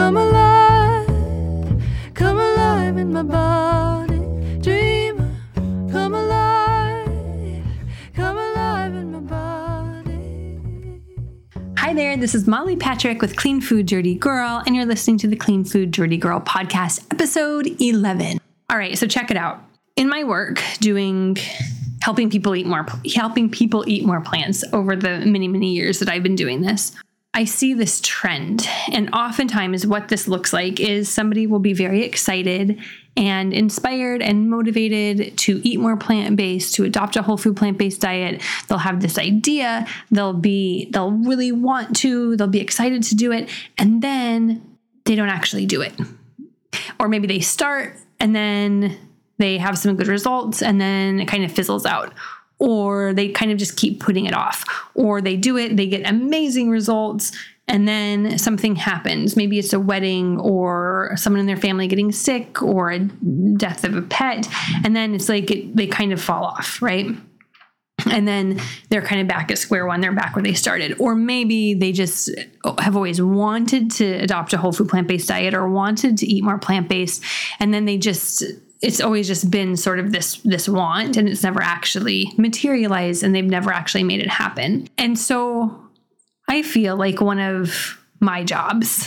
Come alive, come alive in my body. Dreamer, come alive, come alive in my body. Hi there, this is Molly Patrick with Clean Food Dirty Girl, and you're listening to the Clean Food Dirty Girl podcast, episode 11. All right, so check it out. In my work doing helping people eat more helping people eat more plants over the many many years that I've been doing this, I see this trend. And oftentimes, what this looks like is somebody will be very excited and inspired and motivated to eat more plant based, to adopt a whole food plant based diet. They'll have this idea, they'll be, they'll really want to, they'll be excited to do it, and then they don't actually do it. Or maybe they start and then they have some good results and then it kind of fizzles out or they kind of just keep putting it off, or they do it, they get amazing results, and then something happens. Maybe it's a wedding or someone in their family getting sick or a death of a pet, and then it's like it, they kind of fall off, right? And then they're kind of back at square one. They're back where they started. Or maybe they just have always wanted to adopt a whole food plant based diet or wanted to eat more plant based. And then they just it's always just been sort of this this want and it's never actually materialized and they've never actually made it happen. And so I feel like one of my jobs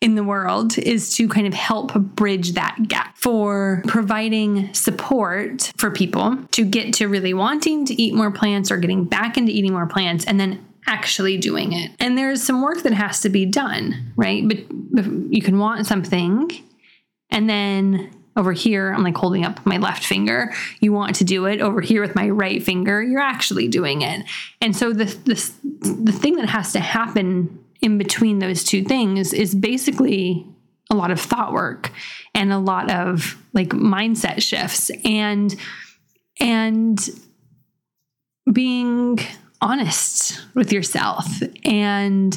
in the world is to kind of help bridge that gap for providing support for people to get to really wanting to eat more plants or getting back into eating more plants and then actually doing it. And there's some work that has to be done, right? But, but you can want something and then over here, I'm like holding up my left finger. You want to do it over here with my right finger. You're actually doing it. And so the the the thing that has to happen in between those two things is basically a lot of thought work and a lot of like mindset shifts and and being honest with yourself and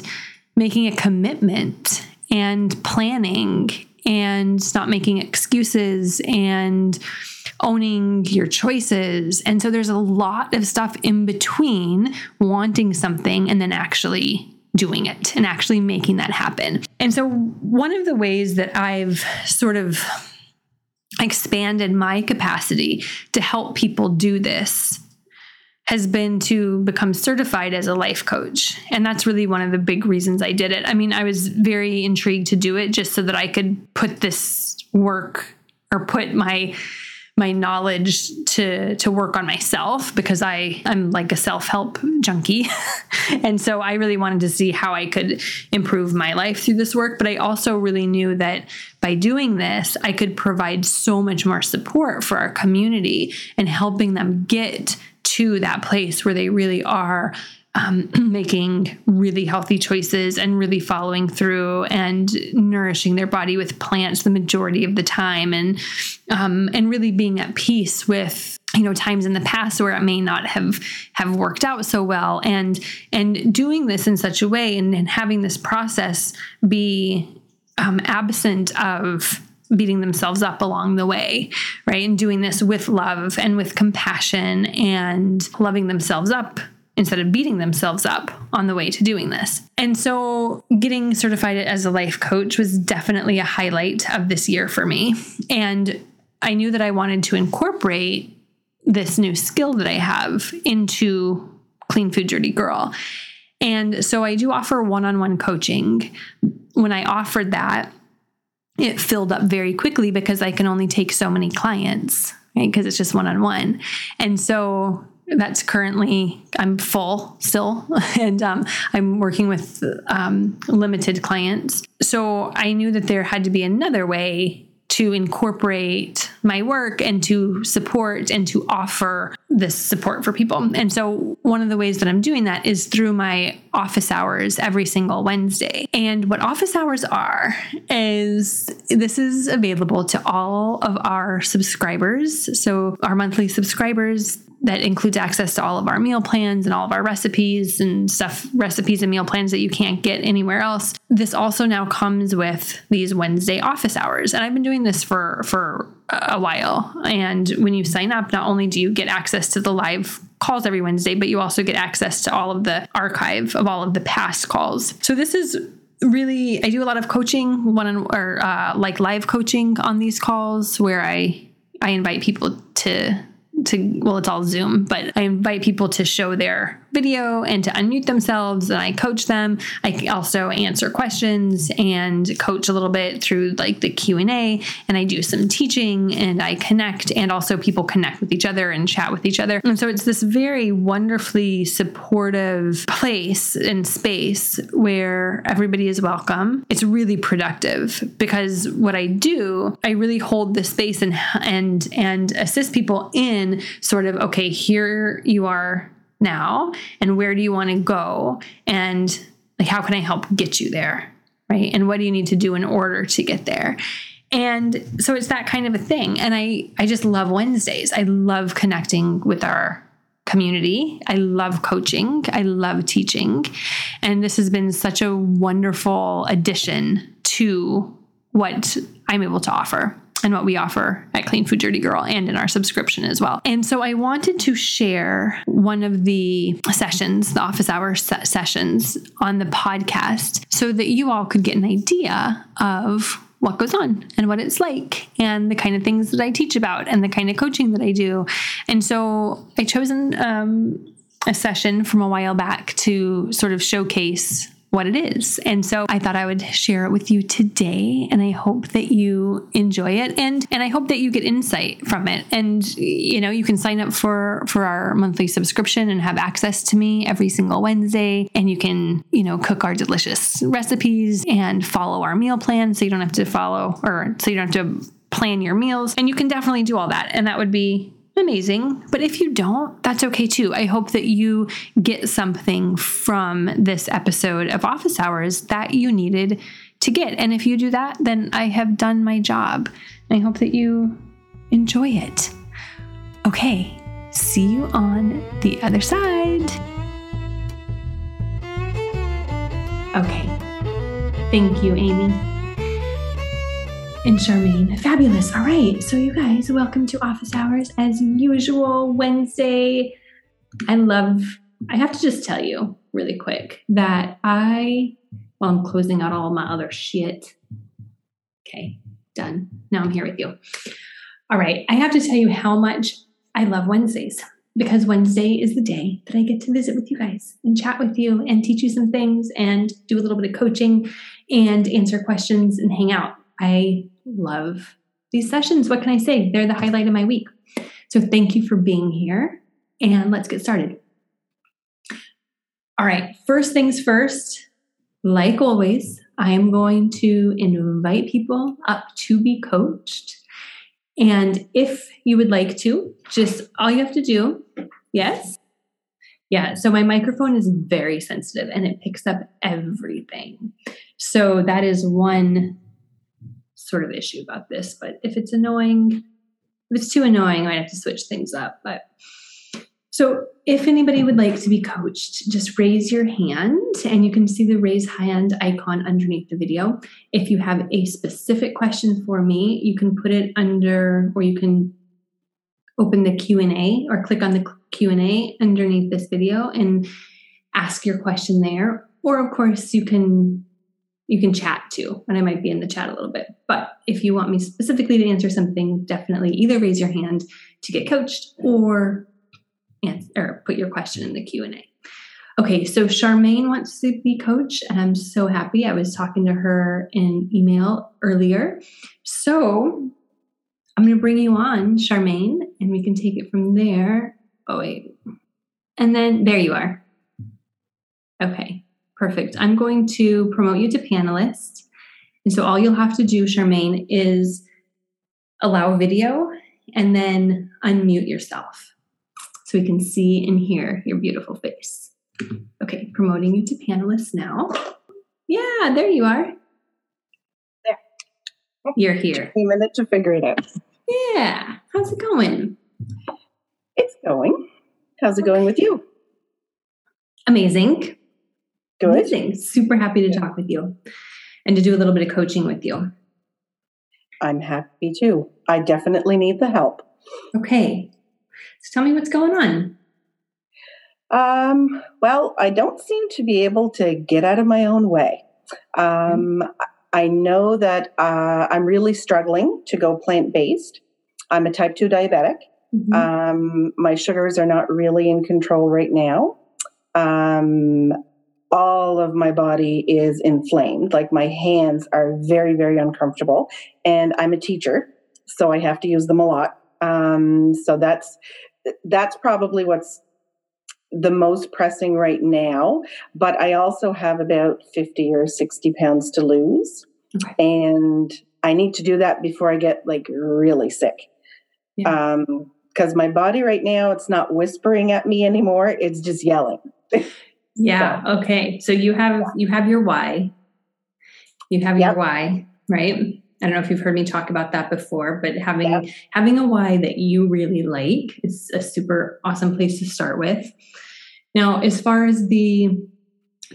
making a commitment and planning and not making excuses and owning your choices. And so there's a lot of stuff in between wanting something and then actually doing it and actually making that happen. And so one of the ways that I've sort of expanded my capacity to help people do this has been to become certified as a life coach. And that's really one of the big reasons I did it. I mean, I was very intrigued to do it just so that I could put this work or put my my knowledge to to work on myself because I I'm like a self-help junkie. and so I really wanted to see how I could improve my life through this work, but I also really knew that by doing this, I could provide so much more support for our community and helping them get to that place where they really are um, making really healthy choices and really following through and nourishing their body with plants the majority of the time. And um, and really being at peace with you know times in the past where it may not have have worked out so well. And and doing this in such a way and, and having this process be um, absent of beating themselves up along the way, right? And doing this with love and with compassion and loving themselves up instead of beating themselves up on the way to doing this. And so getting certified as a life coach was definitely a highlight of this year for me. And I knew that I wanted to incorporate this new skill that I have into Clean Food Dirty Girl. And so I do offer one on one coaching. When I offered that, it filled up very quickly because I can only take so many clients, right? Because it's just one on one. And so that's currently I'm full still, and um, I'm working with um, limited clients. So I knew that there had to be another way to incorporate my work and to support and to offer this support for people. And so, one of the ways that I'm doing that is through my office hours every single Wednesday. And what office hours are is this is available to all of our subscribers. So, our monthly subscribers, that includes access to all of our meal plans and all of our recipes and stuff, recipes and meal plans that you can't get anywhere else. This also now comes with these Wednesday office hours. And I've been doing this for for a while. And when you sign up, not only do you get access to the live calls every Wednesday, but you also get access to all of the archive of all of the past calls. So this is really I do a lot of coaching one on, or uh, like live coaching on these calls where I I invite people to to well it's all zoom but i invite people to show their video and to unmute themselves and i coach them. I also answer questions and coach a little bit through like the q&a and i do some teaching and i connect and also people connect with each other and chat with each other. And so it's this very wonderfully supportive place and space where everybody is welcome. It's really productive because what i do i really hold the space and and and assist people in sort of okay here you are now? And where do you want to go? And like how can i help get you there? Right? And what do you need to do in order to get there? And so it's that kind of a thing. And i i just love wednesdays. I love connecting with our community. I love coaching. I love teaching. And this has been such a wonderful addition to what i'm able to offer and what we offer at Clean Food Dirty Girl and in our subscription as well. And so I wanted to share one of the sessions, the office hour sessions on the podcast, so that you all could get an idea of what goes on and what it's like and the kind of things that I teach about and the kind of coaching that I do. And so I chosen um, a session from a while back to sort of showcase what it is. And so I thought I would share it with you today and I hope that you enjoy it and and I hope that you get insight from it. And you know, you can sign up for for our monthly subscription and have access to me every single Wednesday and you can, you know, cook our delicious recipes and follow our meal plan so you don't have to follow or so you don't have to plan your meals and you can definitely do all that and that would be amazing. But if you don't, that's okay too. I hope that you get something from this episode of Office Hours that you needed to get. And if you do that, then I have done my job. I hope that you enjoy it. Okay, see you on the other side. Okay. Thank you, Amy and Charmaine. Fabulous. All right. So, you guys, welcome to Office Hours as usual, Wednesday. I love, I have to just tell you really quick that I, while I'm closing out all my other shit, okay, done. Now I'm here with you. All right. I have to tell you how much I love Wednesdays because Wednesday is the day that I get to visit with you guys and chat with you and teach you some things and do a little bit of coaching and answer questions and hang out. I love these sessions. What can I say? They're the highlight of my week. So thank you for being here and let's get started. All right, first things first, like always, I am going to invite people up to be coached. And if you would like to, just all you have to do, yes? Yeah, so my microphone is very sensitive and it picks up everything. So that is one sort of issue about this. But if it's annoying, if it's too annoying, I might have to switch things up. But so if anybody would like to be coached, just raise your hand and you can see the raise hand icon underneath the video. If you have a specific question for me, you can put it under or you can open the Q&A or click on the Q&A underneath this video and ask your question there. Or of course, you can you can chat too, and I might be in the chat a little bit. But if you want me specifically to answer something, definitely either raise your hand to get coached or answer or put your question in the Q and A. Okay, so Charmaine wants to be coached, and I'm so happy. I was talking to her in email earlier. So I'm going to bring you on, Charmaine, and we can take it from there. Oh, wait. And then there you are. Okay. Perfect. I'm going to promote you to panelist. And so all you'll have to do, Charmaine, is allow video and then unmute yourself so we can see and hear your beautiful face. Okay, promoting you to panelist now. Yeah, there you are. There. You're here. A minute to figure it out. Yeah. How's it going? It's going. How's it going with you? Amazing. Good. Amazing. Super happy to talk with you and to do a little bit of coaching with you. I'm happy too. I definitely need the help. Okay. So tell me what's going on. Um, well, I don't seem to be able to get out of my own way. Um, I know that uh, I'm really struggling to go plant based. I'm a type 2 diabetic. Mhm. Um, my sugars are not really in control right now. Um, all of my body is inflamed. Like my hands are very, very uncomfortable. And I'm a teacher, so I have to use them a lot. Um, so that's that's probably what's the most pressing right now. But I also have about 50 or 60 pounds to lose. Okay. And I need to do that before I get like really sick. Yeah. Um, because my body right now, it's not whispering at me anymore. It's just yelling. Yeah. Okay. So you have you have your why. You have your Yep. why, right? I don't know if you've heard me talk about that before, but having Yep. having a why that you really like is a super awesome place to start with. Now, as far as the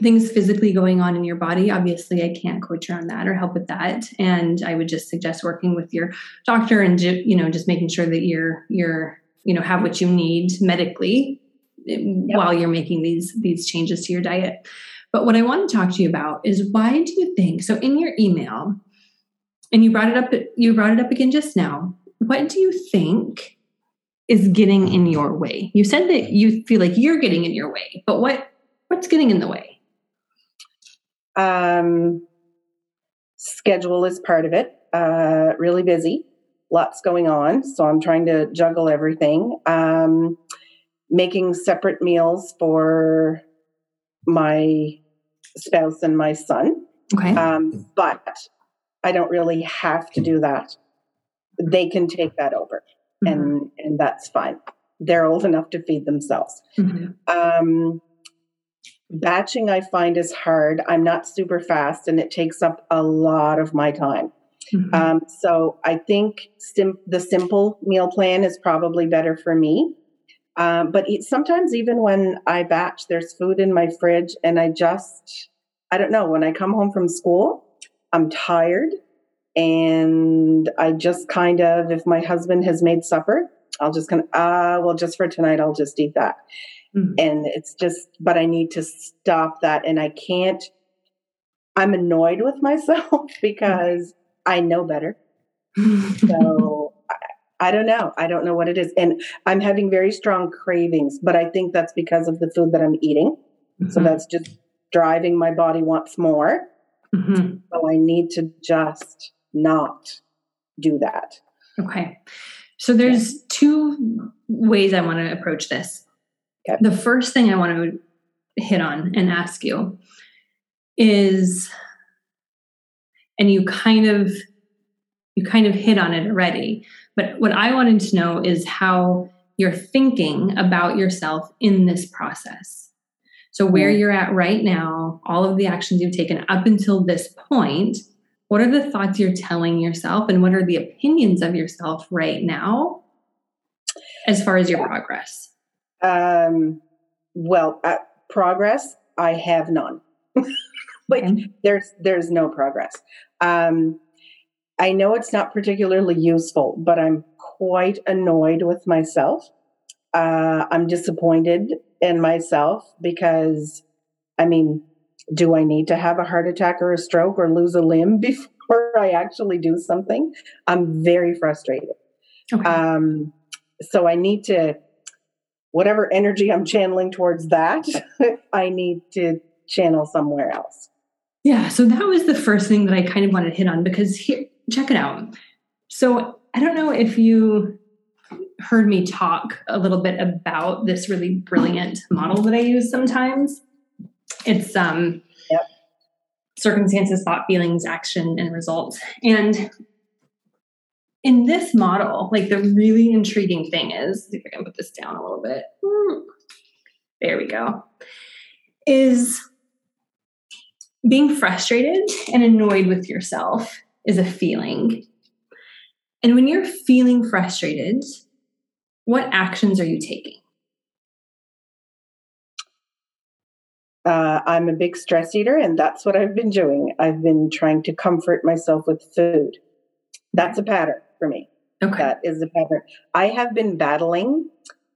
things physically going on in your body, obviously I can't coach you on that or help with that, and I would just suggest working with your doctor and you know just making sure that you're you're you know have what you need medically while you're making these these changes to your diet. But what I want to talk to you about is why do you think so in your email and you brought it up you brought it up again just now. What do you think is getting in your way? You said that you feel like you're getting in your way, but what what's getting in the way? Um, schedule is part of it. Uh, really busy, lots going on. So I'm trying to juggle everything. Um, making separate meals for my spouse and my son. Okay. Um, but I don't really have to do that. They can take that over, Mhm. and and that's fine. They're old enough to feed themselves. Mhm. Um, batching, I find is hard. I'm not super fast, and it takes up a lot of my time. Mhm. Um, so I think sim- the simple meal plan is probably better for me. Um, but it, sometimes, even when I batch, there's food in my fridge, and I just, I don't know, when I come home from school, I'm tired. And I just kind of, if my husband has made supper, I'll just kind of, ah, well, just for tonight, I'll just eat that Mhm. and it's just but i need to stop that and i can't i'm annoyed with myself because i know better so I, don't know i don't know what it is and i'm having very strong cravings but i think that's because of the food that i'm eating so Mhm. that's just driving my body wants more Mhm. so i need to just not do that Okay. So there's two ways I want to approach this. Okay. The first thing I want to hit on and ask you is and you kind of you kind of hit on it already, but what I wanted to know is how you're thinking about yourself in this process. So where you're at right now, all of the actions you've taken up until this point, what are the thoughts you're telling yourself and what are the opinions of yourself right now as far as your progress? Um well uh, progress i have none. Like Okay. there's there's no progress. Um i know it's not particularly useful but i'm quite annoyed with myself. Uh i'm disappointed in myself because i mean do i need to have a heart attack or a stroke or lose a limb before i actually do something? I'm very frustrated. Okay. Um so i need to whatever energy i'm channeling towards that i need to channel somewhere else. Yeah so that was the first thing that i kind of wanted to hit on because here check it out. So i don't know if you heard me talk a little bit about this really brilliant model that i use sometimes. It's um Yep. circumstances thought feelings action and results. And in this model like the really intriguing thing is if i can put this down a little bit. Hmm. there we go. Is being frustrated and annoyed with yourself is a feeling. And when you're feeling frustrated what actions are you taking? Uh, i'm a big stress eater and that's what i've been doing. I've been trying to comfort myself with food. That's a pattern for me. Okay. That is a pattern. I have been battling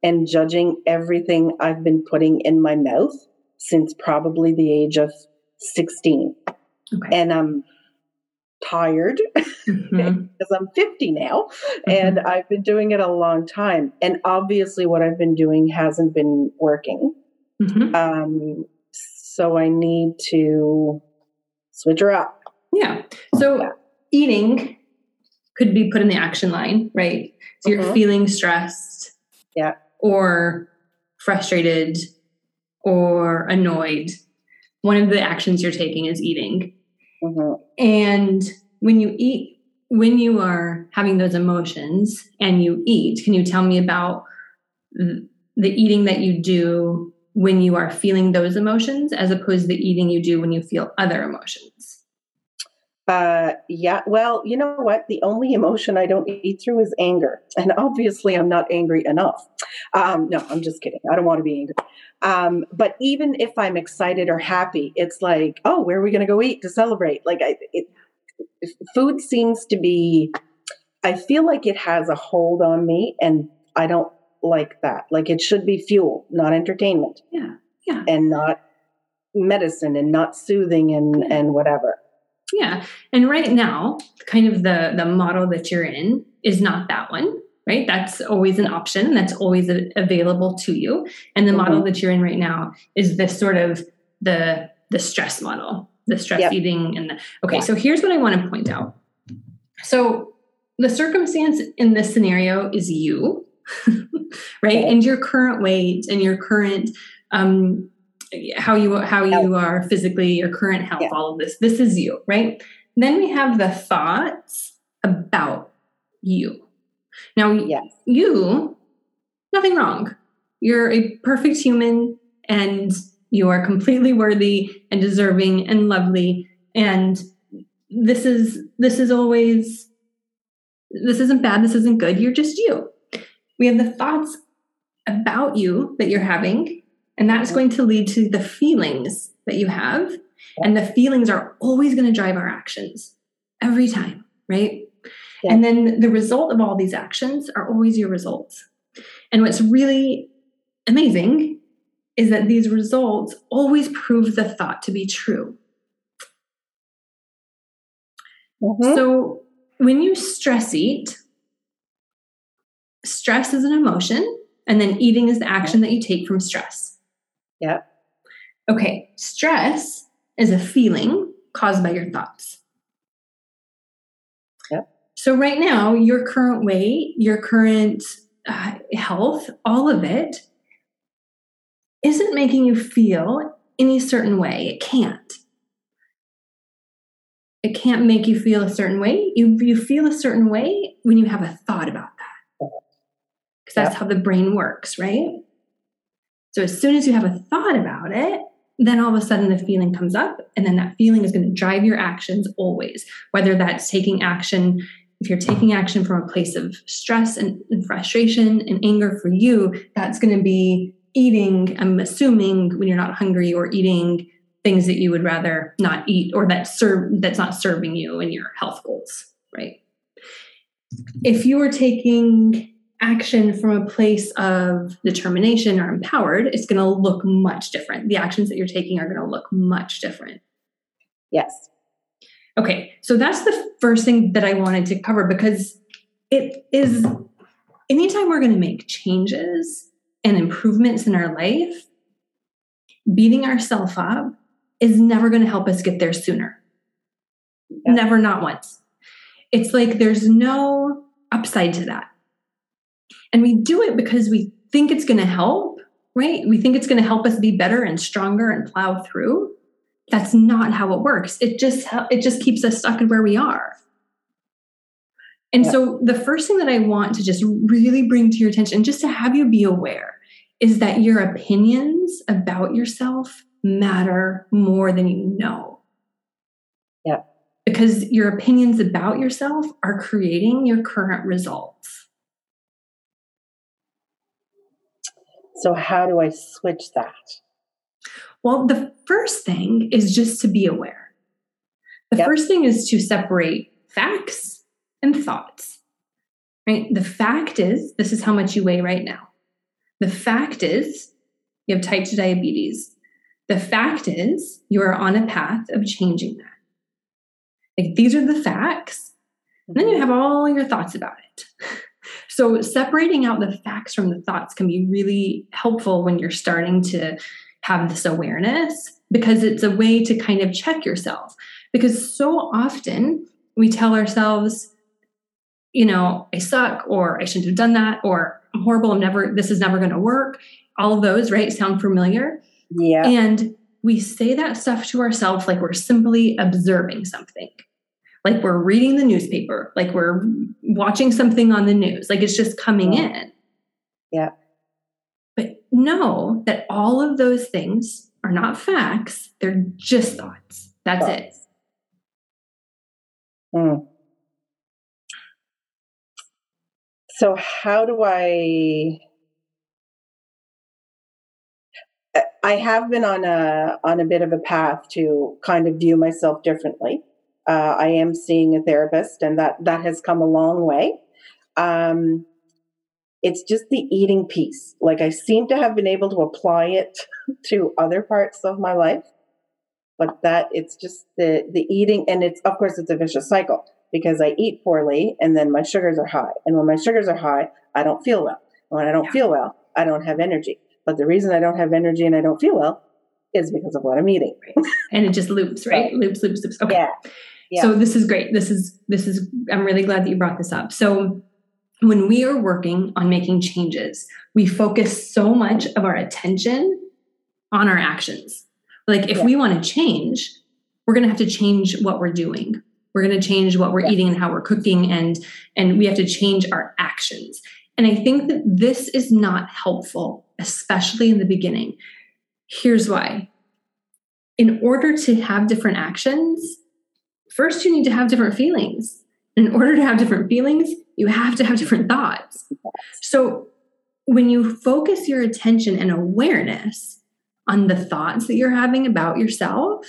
and judging everything i've been putting in my mouth since probably the age of 16 Okay. and I'm tired Mhm. because I'm 50 now and I've been doing it a long time. And obviously, what I've been doing hasn't been working. Mhm. Um, so I need to switch her up. Yeah. So eating could be put in the action line, right? So you're Mhm. feeling stressed. Yeah. Or frustrated or annoyed. One of the actions you're taking is eating. Mhm. And when you eat, when you are having those emotions and you eat, can you tell me about the eating that you do when you are feeling those emotions as opposed to the eating you do when you feel other emotions? Uh, yeah. Well, you know what? The only emotion I don't eat through is anger, and obviously, I'm not angry enough. Um, no, I'm just kidding. I don't want to be angry. Um, but even if I'm excited or happy, it's like, oh, where are we going to go eat to celebrate? Like, I, it, food seems to be. I feel like it has a hold on me, and I don't like that. Like, it should be fuel, not entertainment, Yeah. Yeah. and not medicine, and not soothing, and and whatever. Yeah. And right now, kind of the the model that you're in is not that one, right? That's always an option. That's always available to you. And the Mhm. model that you're in right now is this sort of the the stress model, the stress Yep. eating and the okay, Yeah. so here's what I want to point out. So the circumstance in this scenario is you, right? Okay. And your current weight and your current um how you how you are physically, your current health, Yeah. all of this. This is you, right? Then we have the thoughts about you. Now, Yes. you, nothing wrong. You're a perfect human and you are completely worthy and deserving and lovely. And this is this is always this isn't bad, this isn't good. You're just you. We have the thoughts about you that you're having, and that's mm-hmm. going to lead to the feelings that you have. And the feelings are always going to drive our actions every time, right? Yeah. And then the result of all these actions are always your results. And what's really amazing is that these results always prove the thought to be true. Mhm. So when you stress eat, stress is an emotion, and then eating is the action that you take from stress. Yep. Okay, stress is a feeling caused by your thoughts. So right now, your current weight, your current uh, health, all of it isn't making you feel any certain way. It can't. It can't make you feel a certain way. You, you feel a certain way when you have a thought about that. Because that's Yep. how the brain works, right? So as soon as you have a thought about it, then all of a sudden the feeling comes up, and then that feeling is going to drive your actions always, whether that's taking action. If you're taking action from a place of stress and, frustration and anger for you, that's going to be eating, I'm assuming, when you're not hungry or eating things that you would rather not eat or that serve that's not serving you and your health goals, right? If you are taking action from a place of determination or empowered, it's going to look much different. The actions that you're taking are going to look much different. Yes. Okay, so that's the first thing that I wanted to cover because it is anytime we're going to make changes and improvements in our life, beating ourselves up is never going to help us get there sooner. Yeah. Never, not once. It's like there's no upside to that. And we do it because we think it's going to help, right? We think it's going to help us be better and stronger and plow through. That's not how it works. It just it just keeps us stuck in where we are. And Yeah. so the first thing that I want to just really bring to your attention just to have you be aware is that your opinions about yourself matter more than you know. Yeah. Because your opinions about yourself are creating your current results. So how do I switch that? Well, the first thing is just to be aware. The Yep. first thing is to separate facts and thoughts. Right? The fact is, this is how much you weigh right now. The fact is, you have type 2 diabetes. The fact is, you are on a path of changing that. Like these are the facts. And then you mm-hmm. have all your thoughts about it. So separating out the facts from the thoughts can be really helpful when you're starting to have this awareness because it's a way to kind of check yourself. Because so often we tell ourselves, you know, I suck, or I shouldn't have done that, or I'm horrible, I'm never, this is never going to work. All of those, right, sound familiar. Yeah. And we say that stuff to ourselves like we're simply observing something, like we're reading the newspaper, like we're watching something on the news, like it's just coming Yeah. in. Yeah. Know that all of those things are not facts, they're just thoughts. That's it. Mm. So how do I I- I have been on a on a bit of a path to kind of view myself differently. Uh, I am seeing a therapist, and that that has come a long way. Um, it's just the eating piece. Like I seem to have been able to apply it to other parts of my life, but that it's just the the eating, and it's of course it's a vicious cycle because I eat poorly, and then my sugars are high, and when my sugars are high, I don't feel well. And when I don't Yeah. feel well, I don't have energy. But the reason I don't have energy and I don't feel well is because of what I'm eating. Right. And it just loops, right? Loops, loops, loops. Okay. Yeah. Yeah. So this is great. This is this is I'm really glad that you brought this up. So when we are working on making changes, we focus so much of our attention on our actions. Like if Yeah. we want to change, we're going to have to change what we're doing. We're going to change what we're Yeah. eating and how we're cooking and and we have to change our actions. And I think that this is not helpful, especially in the beginning. Here's why. In order to have different actions, first you need to have different feelings. In order to have different feelings, you have to have different thoughts. So when you focus your attention and awareness on the thoughts that you're having about yourself,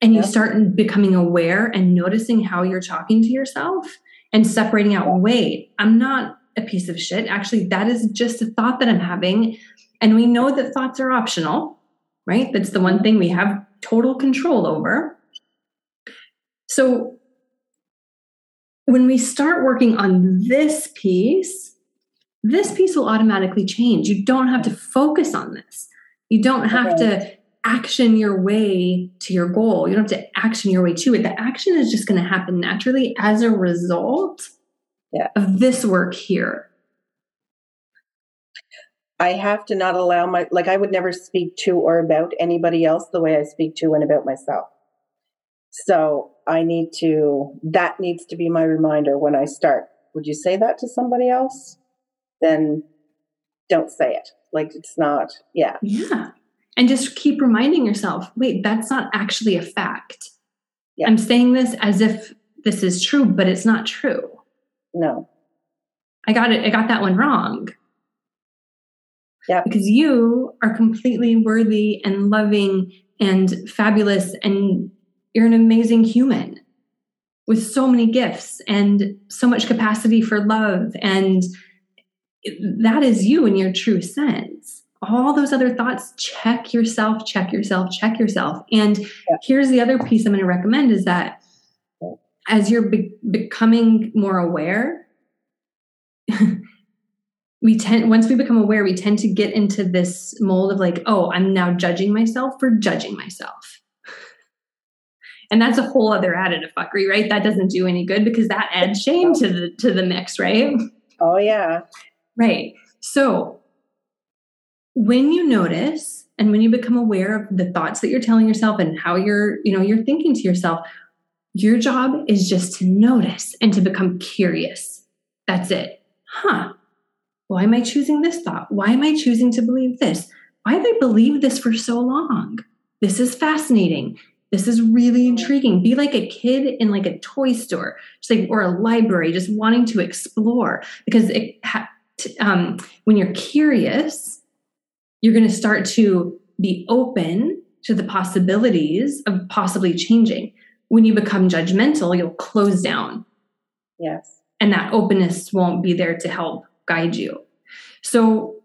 and you Yep. start becoming aware and noticing how you're talking to yourself and separating out, wait, I'm not a piece of shit. Actually, that is just a thought that I'm having. And we know that thoughts are optional, right? That's the one thing we have total control over. So when we start working on this piece, this piece will automatically change. You don't have to focus on this. You don't have to action your way to your goal. You don't have to action your way to it. The action is just going to happen naturally as a result Yeah. of this work here. I have to not allow my like I would never speak to or about anybody else the way I speak to and about myself. So I need to that needs to be my reminder when I start. Would you say that to somebody else? Then don't say it. Like it's not. Yeah. Yeah. And just keep reminding yourself wait, that's not actually a fact. Yeah. I'm saying this as if this is true, but it's not true. No. I got it. I got that one wrong. Yeah. Because you are completely worthy and loving and fabulous, and you're an amazing human with so many gifts and so much capacity for love. And that is you in your true sense. All those other thoughts, check yourself, check yourself, check yourself. And Yeah. here's the other piece I'm going to recommend is that as you're be- becoming more aware, we tend once we become aware we tend to get into this mold of like oh i'm now judging myself for judging myself and that's a whole other additive fuckery right that doesn't do any good because that adds shame to the to the mix right Oh yeah. right so when you notice and when you become aware of the thoughts that you're telling yourself and how you're you know you're thinking to yourself your job is just to notice and to become curious that's it huh why am I choosing this thought? Why am I choosing to believe this? Why have I believed this for so long? This is fascinating. This is really intriguing. Be like a kid in like a toy store, just like or a library, just wanting to explore. Because it um, when you're curious, you're going to start to be open to the possibilities of possibly changing. When you become judgmental, you'll close down Yes. and that openness won't be there to help guide you. So,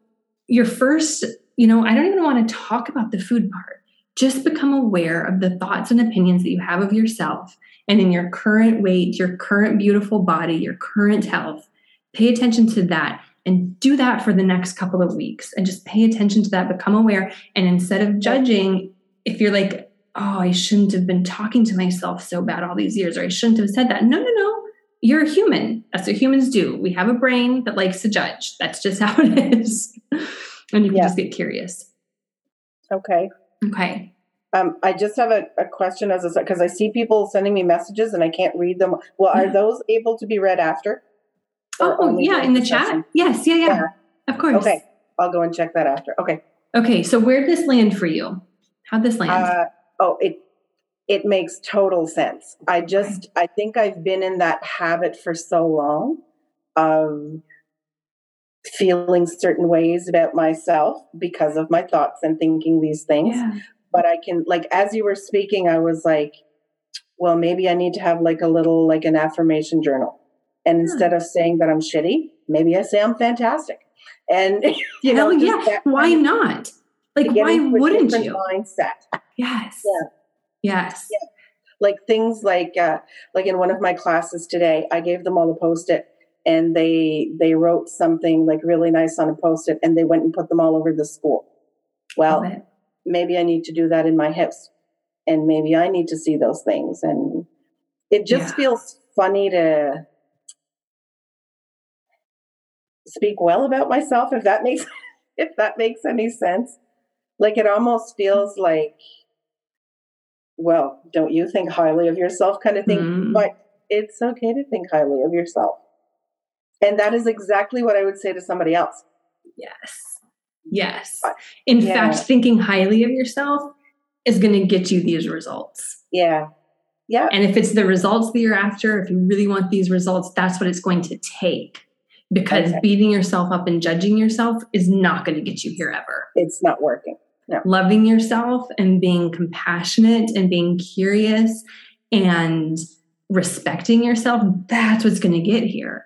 your first, you know, I don't even want to talk about the food part. Just become aware of the thoughts and opinions that you have of yourself and in your current weight, your current beautiful body, your current health. Pay attention to that and do that for the next couple of weeks and just pay attention to that, become aware. And instead of judging, if you're like, oh, I shouldn't have been talking to myself so bad all these years, or I shouldn't have said that. No, no, no. You're a human. That's what humans do. We have a brain that likes to judge. That's just how it is. and you can Yeah. just get curious. Okay. Okay. Um, I just have a, a question as a because I see people sending me messages and I can't read them. Well, are those able to be read after? Oh, yeah, in the chat. Yes, yeah, yeah. Yeah. Of course. Okay, I'll go and check that after. Okay. Okay, so where'd this land for you? How'd this land? Uh, oh, it it makes total sense. I just I think I've been in that habit for so long of feeling certain ways about myself because of my thoughts and thinking these things. yeah. But I can like as you were speaking, I was like, well, maybe I need to have like a little like an affirmation journal. And instead of saying that I'm shitty, maybe I say I'm fantastic. And you know, yeah. that Why not? Like, why wouldn't you? Mindset. Yes. Yeah. Yes. like things like uh, like in one of my classes today i gave them all a post-it and they they wrote something like really nice on a post-it and they went and put them all over the school well it. maybe i need to do that in my hips and maybe i need to see those things and it just Yeah. feels funny to speak well about myself if that makes if that makes any sense like it almost feels like well don't you think highly of yourself kind of thing Mm. but it's okay to think highly of yourself and that is exactly what i would say to somebody else Yes. Yes. In Yeah. fact, thinking highly of yourself is going to get you these results. yeah yeah And if it's the results that you're after, if you really want these results, that's what it's going to take. Because Okay. beating yourself up and judging yourself is not going to get you here ever. it's not working Loving yourself and being compassionate and being curious and respecting yourself, that's what's going to get here.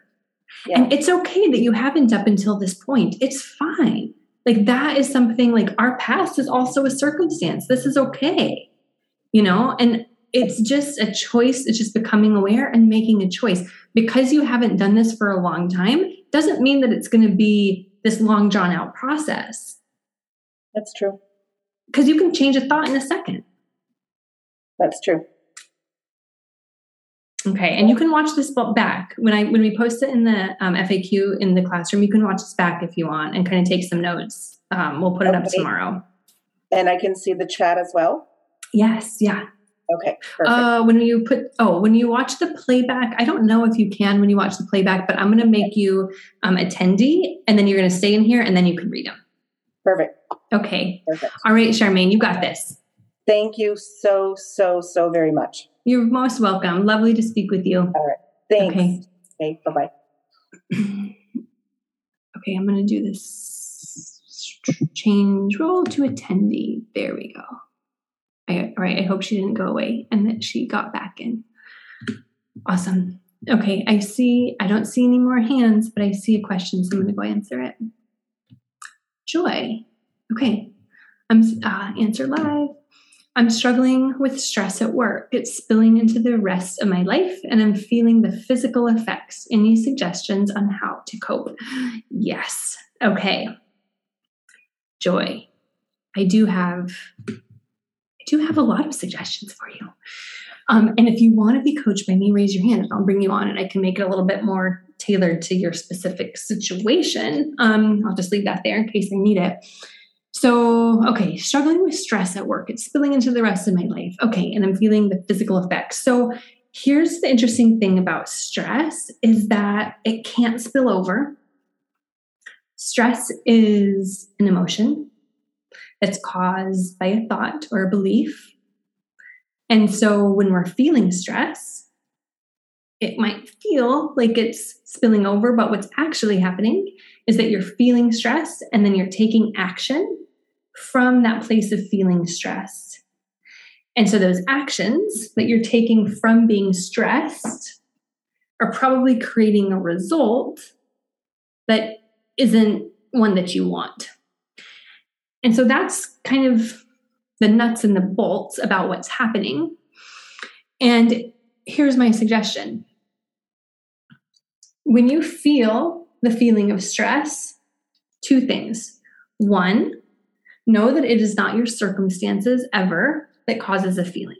Yeah And it's okay that you haven't up until this point. It's fine. Like that is something like our past is also a circumstance. This is okay. You know, and it's just a choice. It's just becoming aware and making a choice. Because you haven't done this for a long time doesn't mean that it's going to be this long drawn out process. that's true Because you can change a thought in a second. that's true Okay, and you can watch this back when I when we post it in the um, FAQ in the classroom. You can watch this back if you want and kind of take some notes. Um, we'll put it up tomorrow. and i can see the chat as well Yes, yeah. okay perfect Uh, when you put oh, when you watch the playback, I don't know if you can when you watch the playback, but I'm going to make you um, attendee, and then you're going to stay in here, and then you can read them. perfect Okay. perfect All right, Charmaine, you got this. thank you so so so very much You're most welcome. Lovely to speak with you. All right. Thanks Okay. okay bye-bye Okay, I'm going to do this change role to attendee. There we go. I, all right, I hope she didn't go away and that she got back in. Awesome. Okay, I see, I don't see any more hands, but I see a question, so I'm going to go answer it. Joy. Okay, I'm uh, answer live. I'm struggling with stress at work. It's spilling into the rest of my life, and I'm feeling the physical effects. Any suggestions on how to cope? Yes. Okay. Joy. I do have I do have a lot of suggestions for you. Um, and if you want to be coached by me, raise your hand and I'll bring you on and I can make it a little bit more tailored to your specific situation. Um, I'll just leave that there in case I need it. So, okay, struggling with stress at work. It's spilling into the rest of my life. Okay, and I'm feeling the physical effects. So, here's the interesting thing about stress is that it can't spill over. Stress is an emotion that's caused by a thought or a belief. And so when we're feeling stress, it might feel like it's spilling over, but what's actually happening is that you're feeling stress and then you're taking action from that place of feeling stressed. And so those actions that you're taking from being stressed are probably creating a result that isn't one that you want. And so that's kind of the nuts and the bolts about what's happening. And here's my suggestion when you feel the feeling of stress, two things. One, know that it is not your circumstances ever that causes a feeling.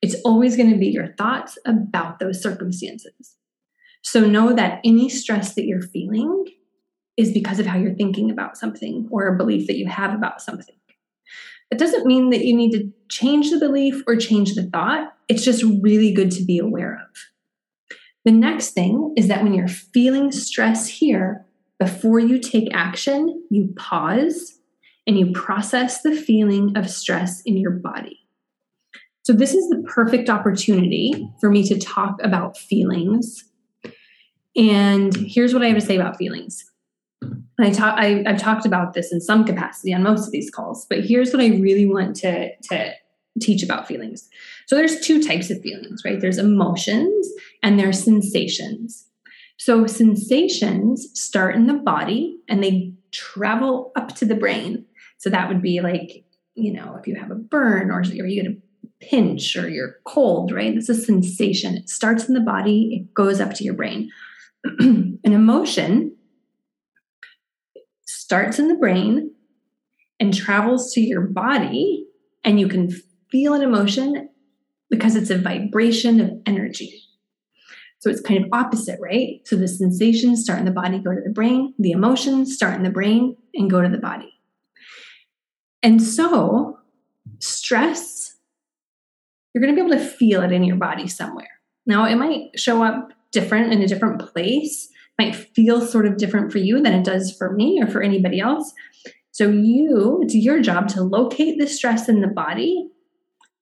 It's always going to be your thoughts about those circumstances. So know that any stress that you're feeling is because of how you're thinking about something or a belief that you have about something. It doesn't mean that you need to change the belief or change the thought. It's just really good to be aware of. The next thing is that when you're feeling stress here, before you take action, you pause and you process the feeling of stress in your body. So, this is the perfect opportunity for me to talk about feelings. And here's what I have to say about feelings. I talk, I, have talked about this in some capacity on most of these calls, but here's what I really want to, to teach about feelings. So there's two types of feelings, right? There's emotions and there's sensations. So sensations start in the body and they travel up to the brain. So that would be like, you know, if you have a burn or, or you get a pinch or you're cold, right? This is a sensation. It starts in the body, it goes up to your brain. An emotion starts in the brain and travels to your body, and you can feel an emotion because it's a vibration of energy. So it's kind of opposite, right? So the sensations start in the body, go to the brain, the emotions start in the brain and go to the body. And so stress, you're going to be able to feel it in your body somewhere. Now, it might show up different in a different place, might feel sort of different for you than it does for me or for anybody else. So, you, it's your job to locate the stress in the body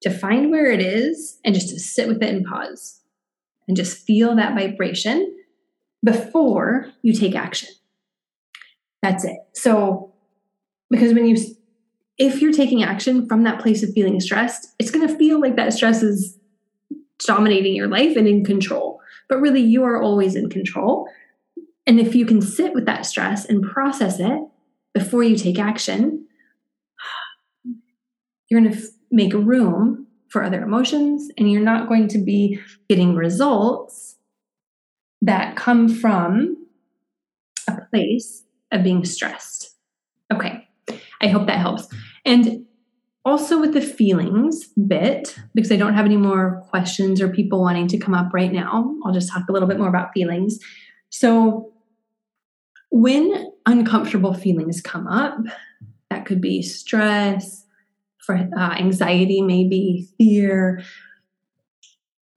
to find where it is and just to sit with it and pause and just feel that vibration before you take action. That's it. So, because when you, if you're taking action from that place of feeling stressed, it's going to feel like that stress is dominating your life and in control. But really, you are always in control. And if you can sit with that stress and process it before you take action, you're going to make room for other emotions and you're not going to be getting results that come from a place of being stressed. Okay, I hope that helps. And also with the feelings bit, because I don't have any more questions or people wanting to come up right now, I'll just talk a little bit more about feelings. So, when uncomfortable feelings come up, that could be stress, uh, anxiety, maybe fear,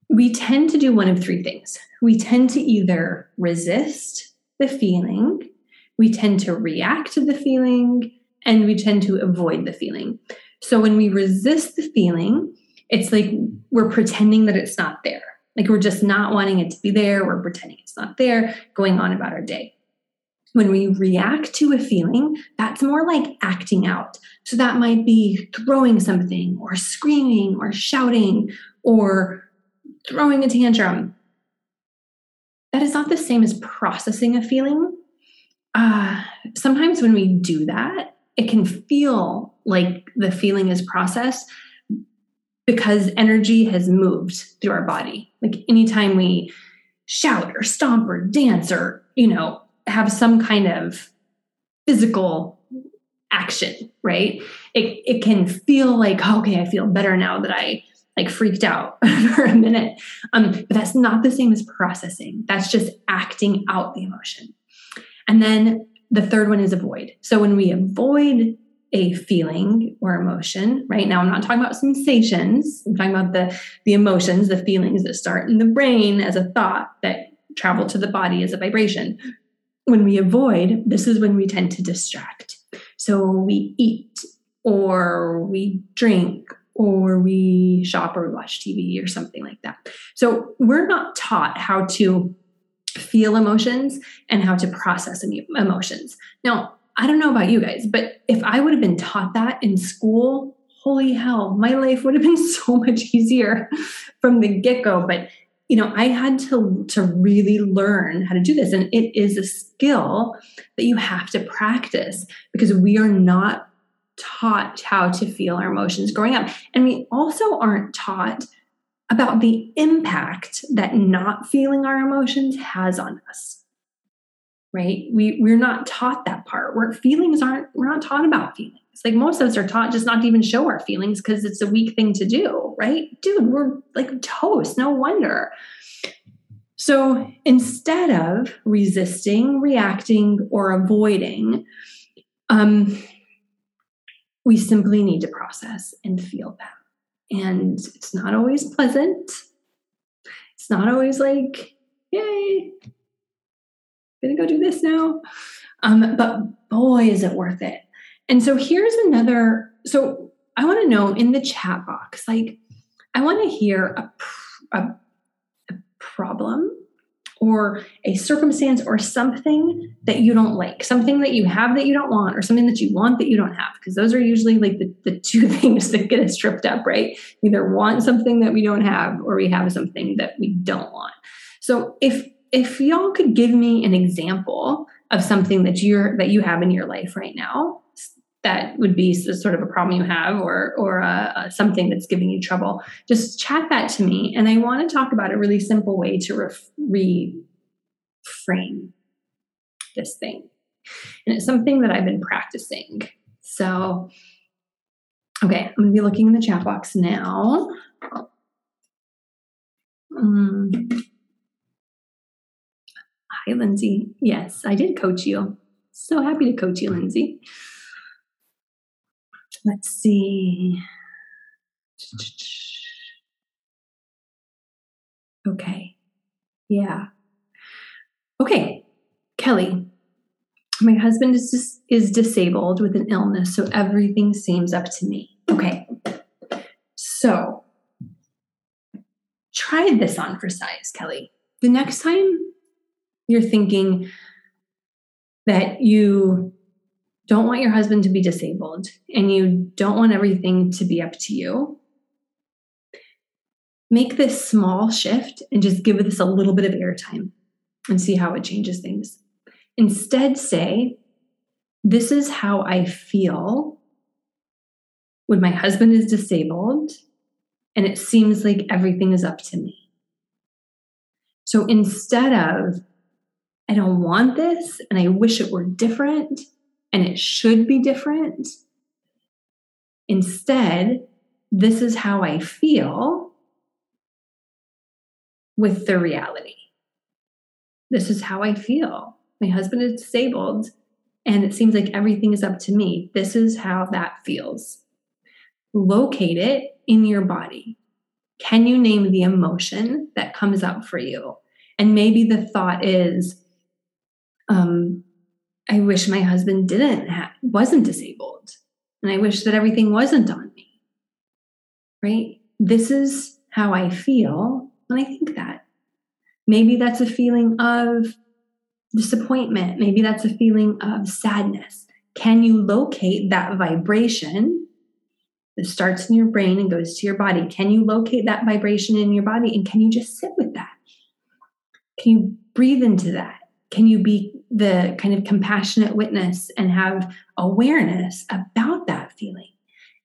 we tend to do one of three things. We tend to either resist the feeling, we tend to react to the feeling, and we tend to avoid the feeling. So when we resist the feeling, it's like we're pretending that it's not there. Like we're just not wanting it to be there. We're pretending it's not there, going on about our day. When we react to a feeling, that's more like acting out. So that might be throwing something or screaming or shouting or throwing a tantrum. That is not the same as processing a feeling. Uh, sometimes when we do that, it can feel like the feeling is processed because energy has moved through our body. Like anytime we shout or stomp or dance or, you know, have some kind of physical action, right? It it can feel like, oh, okay, I feel better now that I like freaked out for a minute. Um, but that's not the same as processing. That's just acting out the emotion. And then the third one is avoid. So when we avoid a feeling or emotion, right now I'm not talking about sensations. I'm talking about the the emotions, the feelings that start in the brain as a thought that travel to the body as a vibration when we avoid, this is when we tend to distract. So we eat or we drink or we shop or we watch TV or something like that. So we're not taught how to feel emotions and how to process emotions. Now, I don't know about you guys, but if I would have been taught that in school, holy hell, my life would have been so much easier from the get go. But you know i had to to really learn how to do this and it is a skill that you have to practice because we are not taught how to feel our emotions growing up. And we also aren't taught about the impact that not feeling our emotions has on us. Right? We we're not taught that part. Where feelings aren't we're not taught about feelings. Like most of us are taught just not to even show our feelings because it's a weak thing to do, right? Dude, we're like toast. No wonder. So instead of resisting, reacting, or avoiding, um, we simply need to process and feel them. And it's not always pleasant. It's not always like, yay, gonna go do this now. Um, but boy, is it worth it. And so here's another. So I want to know in the chat box, like, I want to hear a, a, a problem or a circumstance or something that you don't like, something that you have that you don't want, or something that you want that you don't have, because those are usually like the, the two things that get us tripped up, right? Either want something that we don't have, or we have something that we don't want. So if if y'all could give me an example of something that you're that you have in your life right now that would be sort of a problem you have or or uh, something that's giving you trouble just chat that to me. And i want to talk about a really simple way to ref- reframe this thing. And it's something that i've been practicing. So okay i'm going to be looking in the chat box now. Um, hi lindsay. Yes i did coach you. So happy to coach you lindsay Let's see. Okay. Yeah. Okay. Kelly, my husband is dis- is disabled with an illness, so everything seems up to me. Okay. So try this on for size, Kelly. The next time you're thinking that you don't want your husband to be disabled and you don't want everything to be up to you, make this small shift and just give this a little bit of airtime and see how it changes things. Instead, say, This is how I feel when my husband is disabled and it seems like everything is up to me. So instead of, I don't want this and I wish it were different, and it should be different. Instead, this is how I feel with the reality. This is how I feel. My husband is disabled, and it seems like everything is up to me. This is how that feels. Locate it in your body. Can you name the emotion that comes up for you? And maybe the thought is, um, I wish my husband didn't have, wasn't disabled. And I wish that everything wasn't on me. Right? This is how I feel when I think that. Maybe that's a feeling of disappointment. Maybe that's a feeling of sadness. Can you locate that vibration that starts in your brain and goes to your body? Can you locate that vibration in your body and can you just sit with that? Can you breathe into that? Can you be the kind of compassionate witness and have awareness about that feeling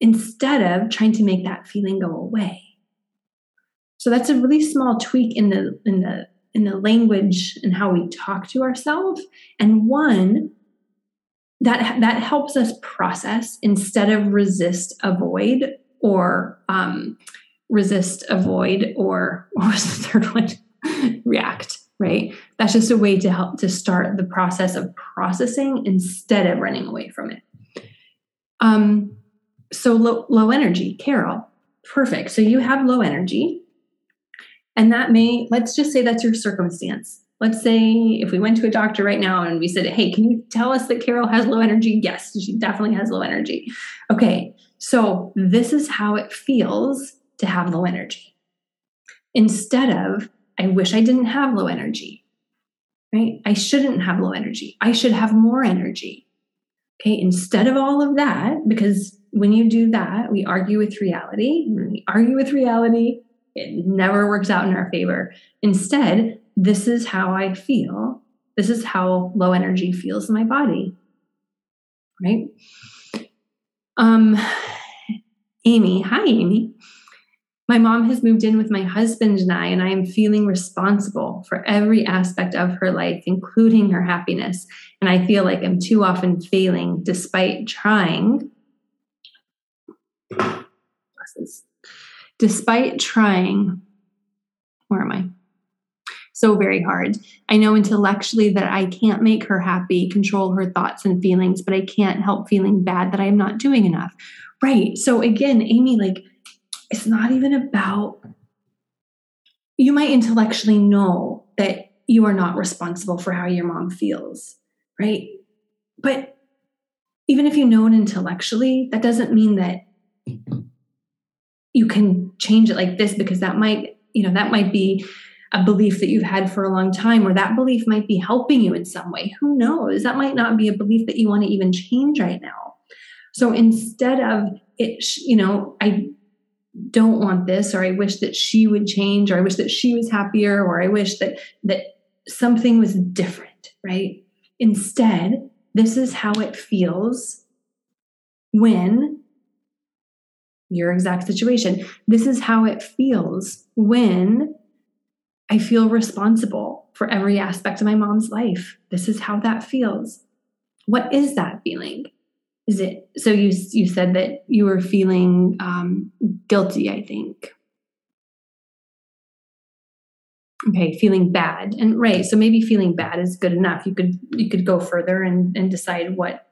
instead of trying to make that feeling go away? So that's a really small tweak in the in the in the language and how we talk to ourselves. And one that that helps us process instead of resist avoid or um, resist avoid or what was the third one? React right? That's just a way to help to start the process of processing instead of running away from it. Um, so low, low energy, Carol, perfect. So you have low energy, and that may let's just say that's your circumstance. Let's say if we went to a doctor right now and we said, "Hey, can you tell us that Carol has low energy?" Yes, she definitely has low energy. Okay, so this is how it feels to have low energy. Instead of I wish I didn't have low energy, right? I shouldn't have low energy. I should have more energy. Okay, instead of all of that, because when you do that, we argue with reality. When we argue with reality, it never works out in our favor. Instead, this is how I feel. This is how low energy feels in my body. Right? Um, Amy, hi, Amy. My mom has moved in with my husband and I, and I am feeling responsible for every aspect of her life, including her happiness. And I feel like I'm too often failing despite trying. Despite trying, where am I? So very hard. I know intellectually that I can't make her happy, control her thoughts and feelings, but I can't help feeling bad that I'm not doing enough. Right. So again, Amy, like, it's not even about you might intellectually know that you are not responsible for how your mom feels, right? But even if you know it intellectually, that doesn't mean that you can change it like this because that might, you know, that might be a belief that you've had for a long time, or that belief might be helping you in some way. Who knows? That might not be a belief that you want to even change right now. So instead of it, you know, I don't want this or i wish that she would change or i wish that she was happier or i wish that that something was different right? Instead this is how it feels when your exact situation. This is how it feels when i feel responsible for every aspect of my mom's life. This is how that feels. What is that feeling is it so you you said that you were feeling um, guilty i think. Okay feeling bad and right so maybe feeling bad is good enough. You could you could go further and and decide what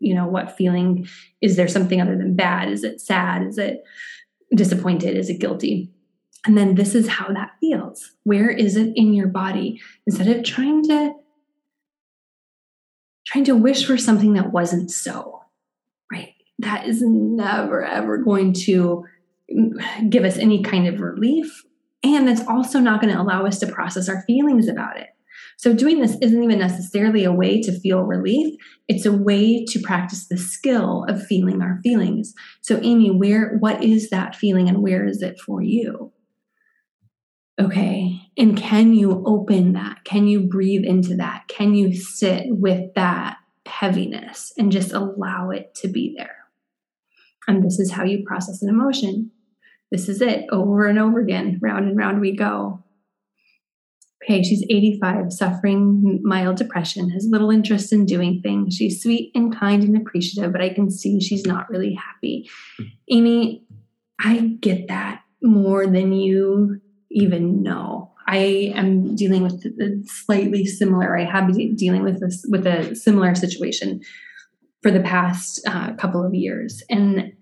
you know what feeling is there something other than bad? Is it sad? Is it disappointed? Is it guilty? And then this is how that feels. Where is it in your body? Instead of trying to trying to wish for something that wasn't so that is never ever going to give us any kind of relief. And that's also not going to allow us to process our feelings about it. So, doing this isn't even necessarily a way to feel relief. It's a way to practice the skill of feeling our feelings. So, Amy, where, what is that feeling and where is it for you? Okay. And can you open that? Can you breathe into that? Can you sit with that heaviness and just allow it to be there? And this is how you process an emotion. This is it over and over again, round and round we go. Okay, she's 85, suffering mild depression, has little interest in doing things. She's sweet and kind and appreciative, but I can see she's not really happy. Hmm. Amy, I get that more than you even know. I am dealing with slightly similar. I have been dealing with this with a similar situation for the past uh, couple of years. And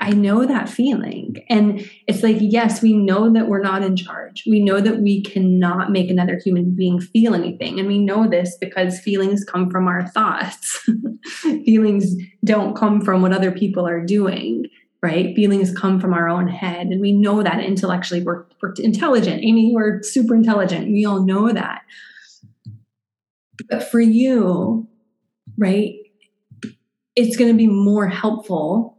I know that feeling. And it's like, yes, we know that we're not in charge. We know that we cannot make another human being feel anything. And we know this because feelings come from our thoughts. feelings don't come from what other people are doing, right? Feelings come from our own head. And we know that intellectually we're, we're intelligent. Amy, we're super intelligent. We all know that. But for you, right, it's going to be more helpful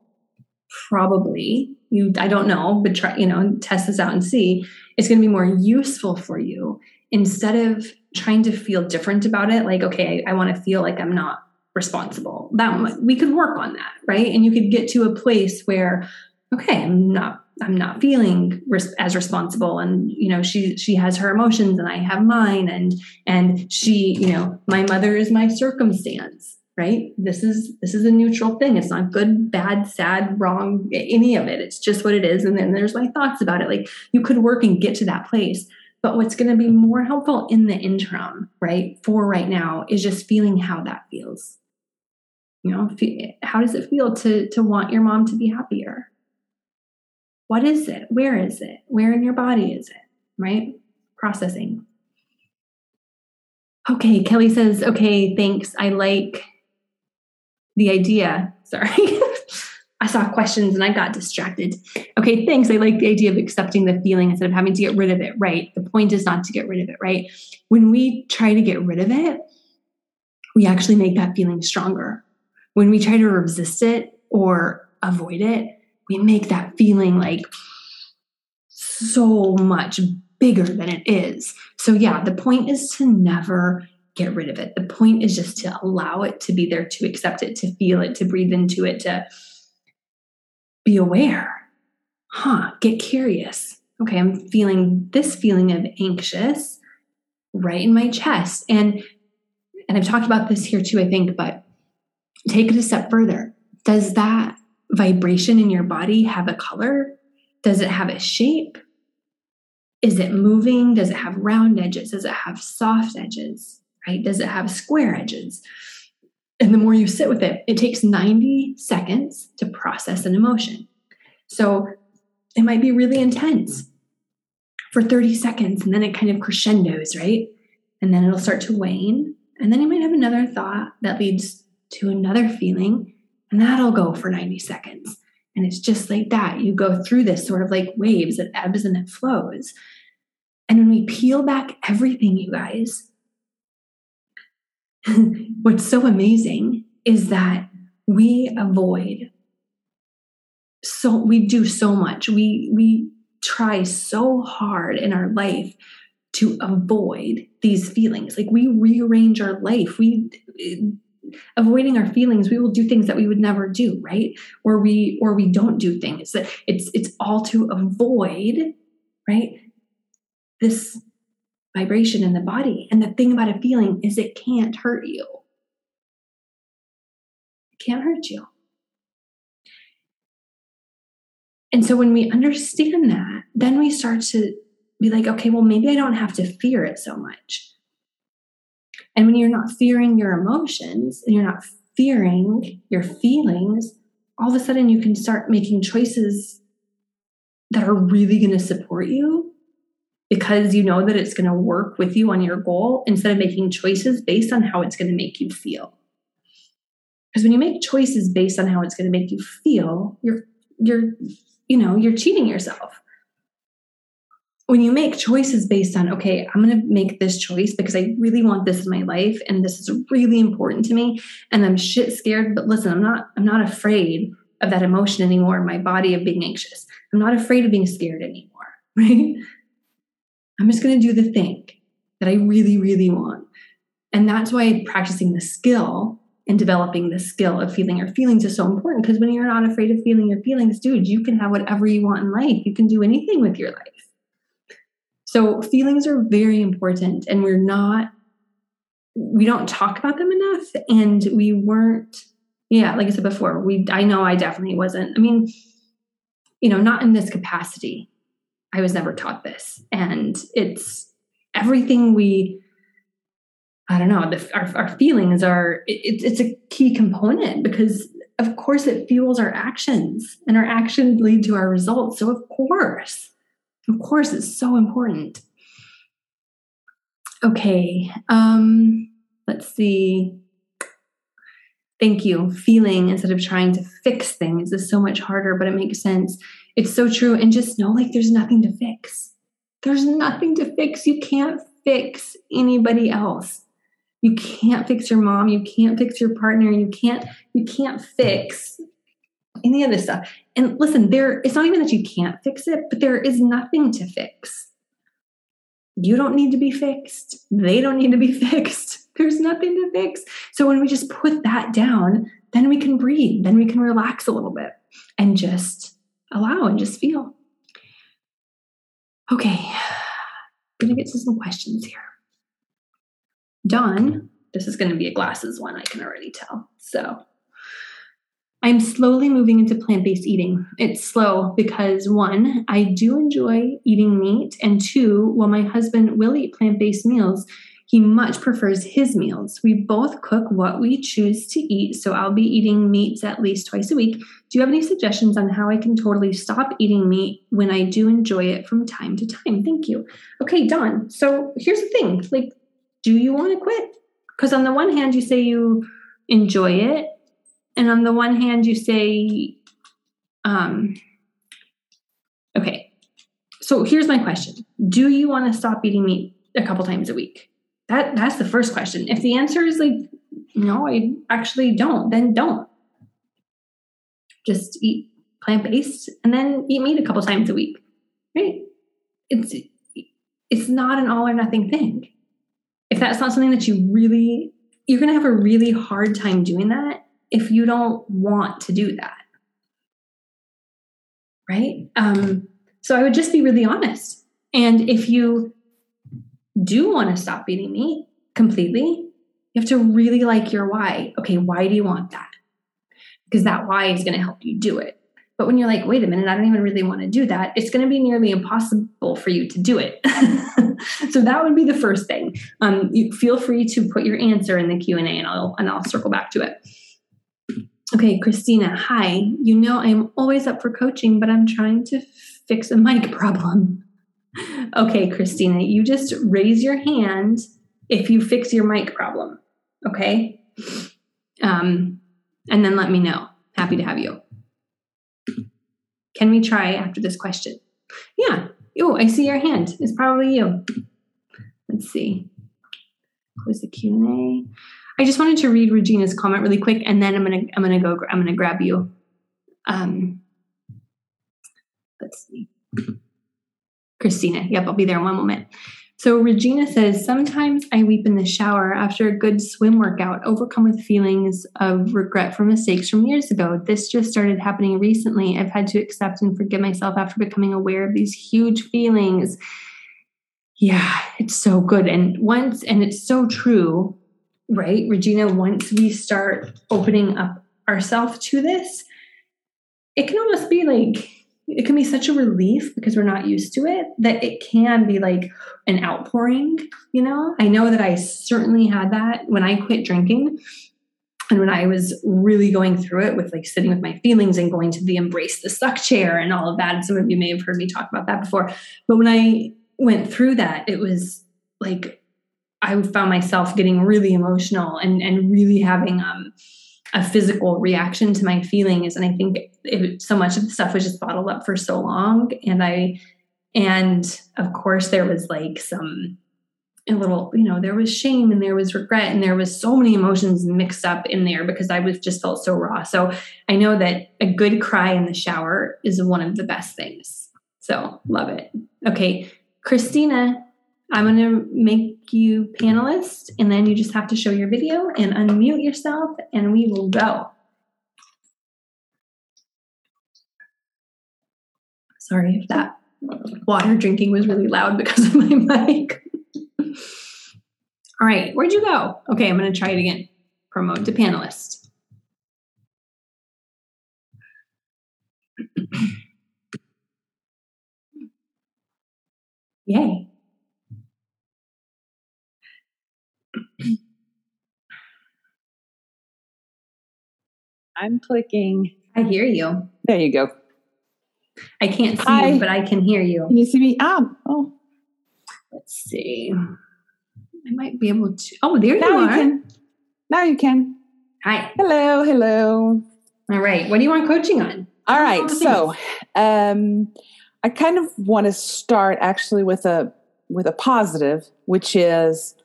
probably. You i don't know but try you know test this out and see. It's going to be more useful for you instead of trying to feel different about it like okay i, I want to feel like i'm not responsible. That we could work on that right? And you could get to a place where okay i'm not i'm not feeling res- as responsible and you know she she has her emotions and i have mine and and she you know my mother is my circumstance right? This is this is a neutral thing. It's not good bad sad wrong any of it. It's just what it is. And then there's my thoughts about it. Like you could work and get to that place. But what's going to be more helpful in the interim right for right now is just feeling how that feels. You know how does it feel to to want your mom to be happier? What is it? Where is it? Where in your body is it? Right? Processing. Okay kelly says okay thanks. I like the idea. Sorry. I saw questions and I got distracted. Okay, thanks. I like the idea of accepting the feeling instead of having to get rid of it, right? The point is not to get rid of it, right? When we try to get rid of it, we actually make that feeling stronger. When we try to resist it or avoid it, we make that feeling like so much bigger than it is. So, yeah, the point is to never get rid of it. The point is just to allow it to be there, to accept it, to feel it, to breathe into it, to be aware. Huh, get curious. Okay, I'm feeling this feeling of anxious right in my chest. And and I've talked about this here too, I think, but take it a step further. Does that vibration in your body have a color? Does it have a shape? Is it moving? Does it have round edges? Does it have soft edges? Right? Does it have square edges? And the more you sit with it, it takes 90 seconds to process an emotion. So it might be really intense for 30 seconds and then it kind of crescendos, right? And then it'll start to wane. And then you might have another thought that leads to another feeling, and that'll go for 90 seconds. And it's just like that. You go through this sort of like waves, it ebbs and it flows. And when we peel back everything, you guys, what's so amazing is that we avoid so we do so much. We we try so hard in our life to avoid these feelings. Like we rearrange our life. We avoiding our feelings we will do things that we would never do right? Or we or we don't do things. That it's it's all to avoid right? This vibration in the body. And the thing about a feeling is it can't hurt you. It can't hurt you. And so when we understand that then we start to be like okay well maybe i don't have to fear it so much. And when you're not fearing your emotions and you're not fearing your feelings, all of a sudden you can start making choices that are really going to support you because you know that it's going to work with you on your goal instead of making choices based on how it's going to make you feel. Because when you make choices based on how it's going to make you feel, you're you're you know, you're cheating yourself when you make choices based on, okay, I'm going to make this choice because I really want this in my life and this is really important to me and I'm shit scared, but listen, I'm not I'm not afraid of that emotion anymore in my body of being anxious. I'm not afraid of being scared anymore, right? I'm just going to do the thing that I really really want. And that's why practicing the skill and developing the skill of feeling your feelings is so important because when you're not afraid of feeling your feelings, dude, you can have whatever you want in life. You can do anything with your life. So feelings are very important and we're not we don't talk about them enough and we weren't yeah, like I said before, we I know I definitely wasn't. I mean, you know, not in this capacity. I was never taught this and it's everything we I don't know, the, our, our feelings are it, it's a key component because of course it fuels our actions and our actions lead to our results. So of course of course, it's so important. Okay, um, let's see. Thank you. Feeling instead of trying to fix things is so much harder, but it makes sense. It's so true. And just know like there's nothing to fix. There's nothing to fix. You can't fix anybody else. You can't fix your mom. You can't fix your partner. You can't, you can't fix any of this stuff. And listen, there it's not even that you can't fix it, but there is nothing to fix. You don't need to be fixed. They don't need to be fixed. There's nothing to fix. So when we just put that down, then we can breathe, then we can relax a little bit and just allow and just feel. Okay, I'm gonna get to some questions here. Dawn, this is gonna be a glasses one, I can already tell. So I'm slowly moving into plant based eating. It's slow because one, I do enjoy eating meat, and two, while my husband will eat plant based meals, he much prefers his meals. We both cook what we choose to eat, so I'll be eating meats at least twice a week. Do you have any suggestions on how I can totally stop eating meat when I do enjoy it from time to time? Thank you. Okay, Dawn. So here's the thing like, do you want to quit? Because on the one hand, you say you enjoy it and on the one hand you say um okay so here's my question do you want to stop eating meat a couple times a week that that's the first question if the answer is like no i actually don't then don't just eat plant-based and then eat meat a couple times a week right it's it's not an all or nothing thing if that's not something that you really you're going to have a really hard time doing that if you don't want to do that. right? Um, so I would just be really honest. And if you do want to stop eating meat completely, you have to really like your why. Okay, why do you want that? Because that why is going to help you do it. But when you're like, wait a minute, I don't even really want to do that, it's going to be nearly impossible for you to do it. so that would be the first thing. Um, you feel free to put your answer in the Q and A, and I'll and I'll circle back to it. Okay, Christina, hi. You know I'm always up for coaching, but I'm trying to fix a mic problem. Okay, Christina, you just raise your hand if you fix your mic problem. Okay. Um, and then let me know. Happy to have you. Can we try after this question? Yeah. Oh, I see your hand. It's probably you. Let's see. Close the Q and A. I just wanted to read Regina's comment really quick, and then I'm gonna I'm gonna go I'm gonna grab you. Um, let's see. Christina. Yep, I'll be there in one moment. So Regina says, sometimes I weep in the shower after a good swim workout, overcome with feelings of regret for mistakes from years ago. This just started happening recently. I've had to accept and forgive myself after becoming aware of these huge feelings. Yeah, it's so good. And once, and it's so true, right? Regina, once we start opening up ourselves to this, it can almost be like it can be such a relief because we're not used to it that it can be like an outpouring, you know? I know that I certainly had that when I quit drinking and when I was really going through it with like sitting with my feelings and going to the embrace the suck chair and all of that. And some of you may have heard me talk about that before. But when I went through that, it was like I found myself getting really emotional and and really having um a physical reaction to my feelings. And i think it, so much of the stuff was just bottled up for so long. And i and of course there was like some a little you know there was shame and there was regret and there was so many emotions mixed up in there because i was just felt so raw. So i know that a good cry in the shower is one of the best things. So love it. Okay. Christina I'm going to make you panelist, and then you just have to show your video and unmute yourself, and we will go. Sorry if that water drinking was really loud because of my mic. All right, where'd you go? Okay, I'm going to try it again. Promote to panelist. Yay. I'm clicking. I hear you. There you go. I can't see Hi. you, but I can hear you. Can you see me? Ah, oh, Let's see. I might be able to. Oh, there you are. you can. Now you can. Hi. Hello, hello. All right. What do you want coaching on? All All right, so um, I kind of want to start actually with a with a positive, which is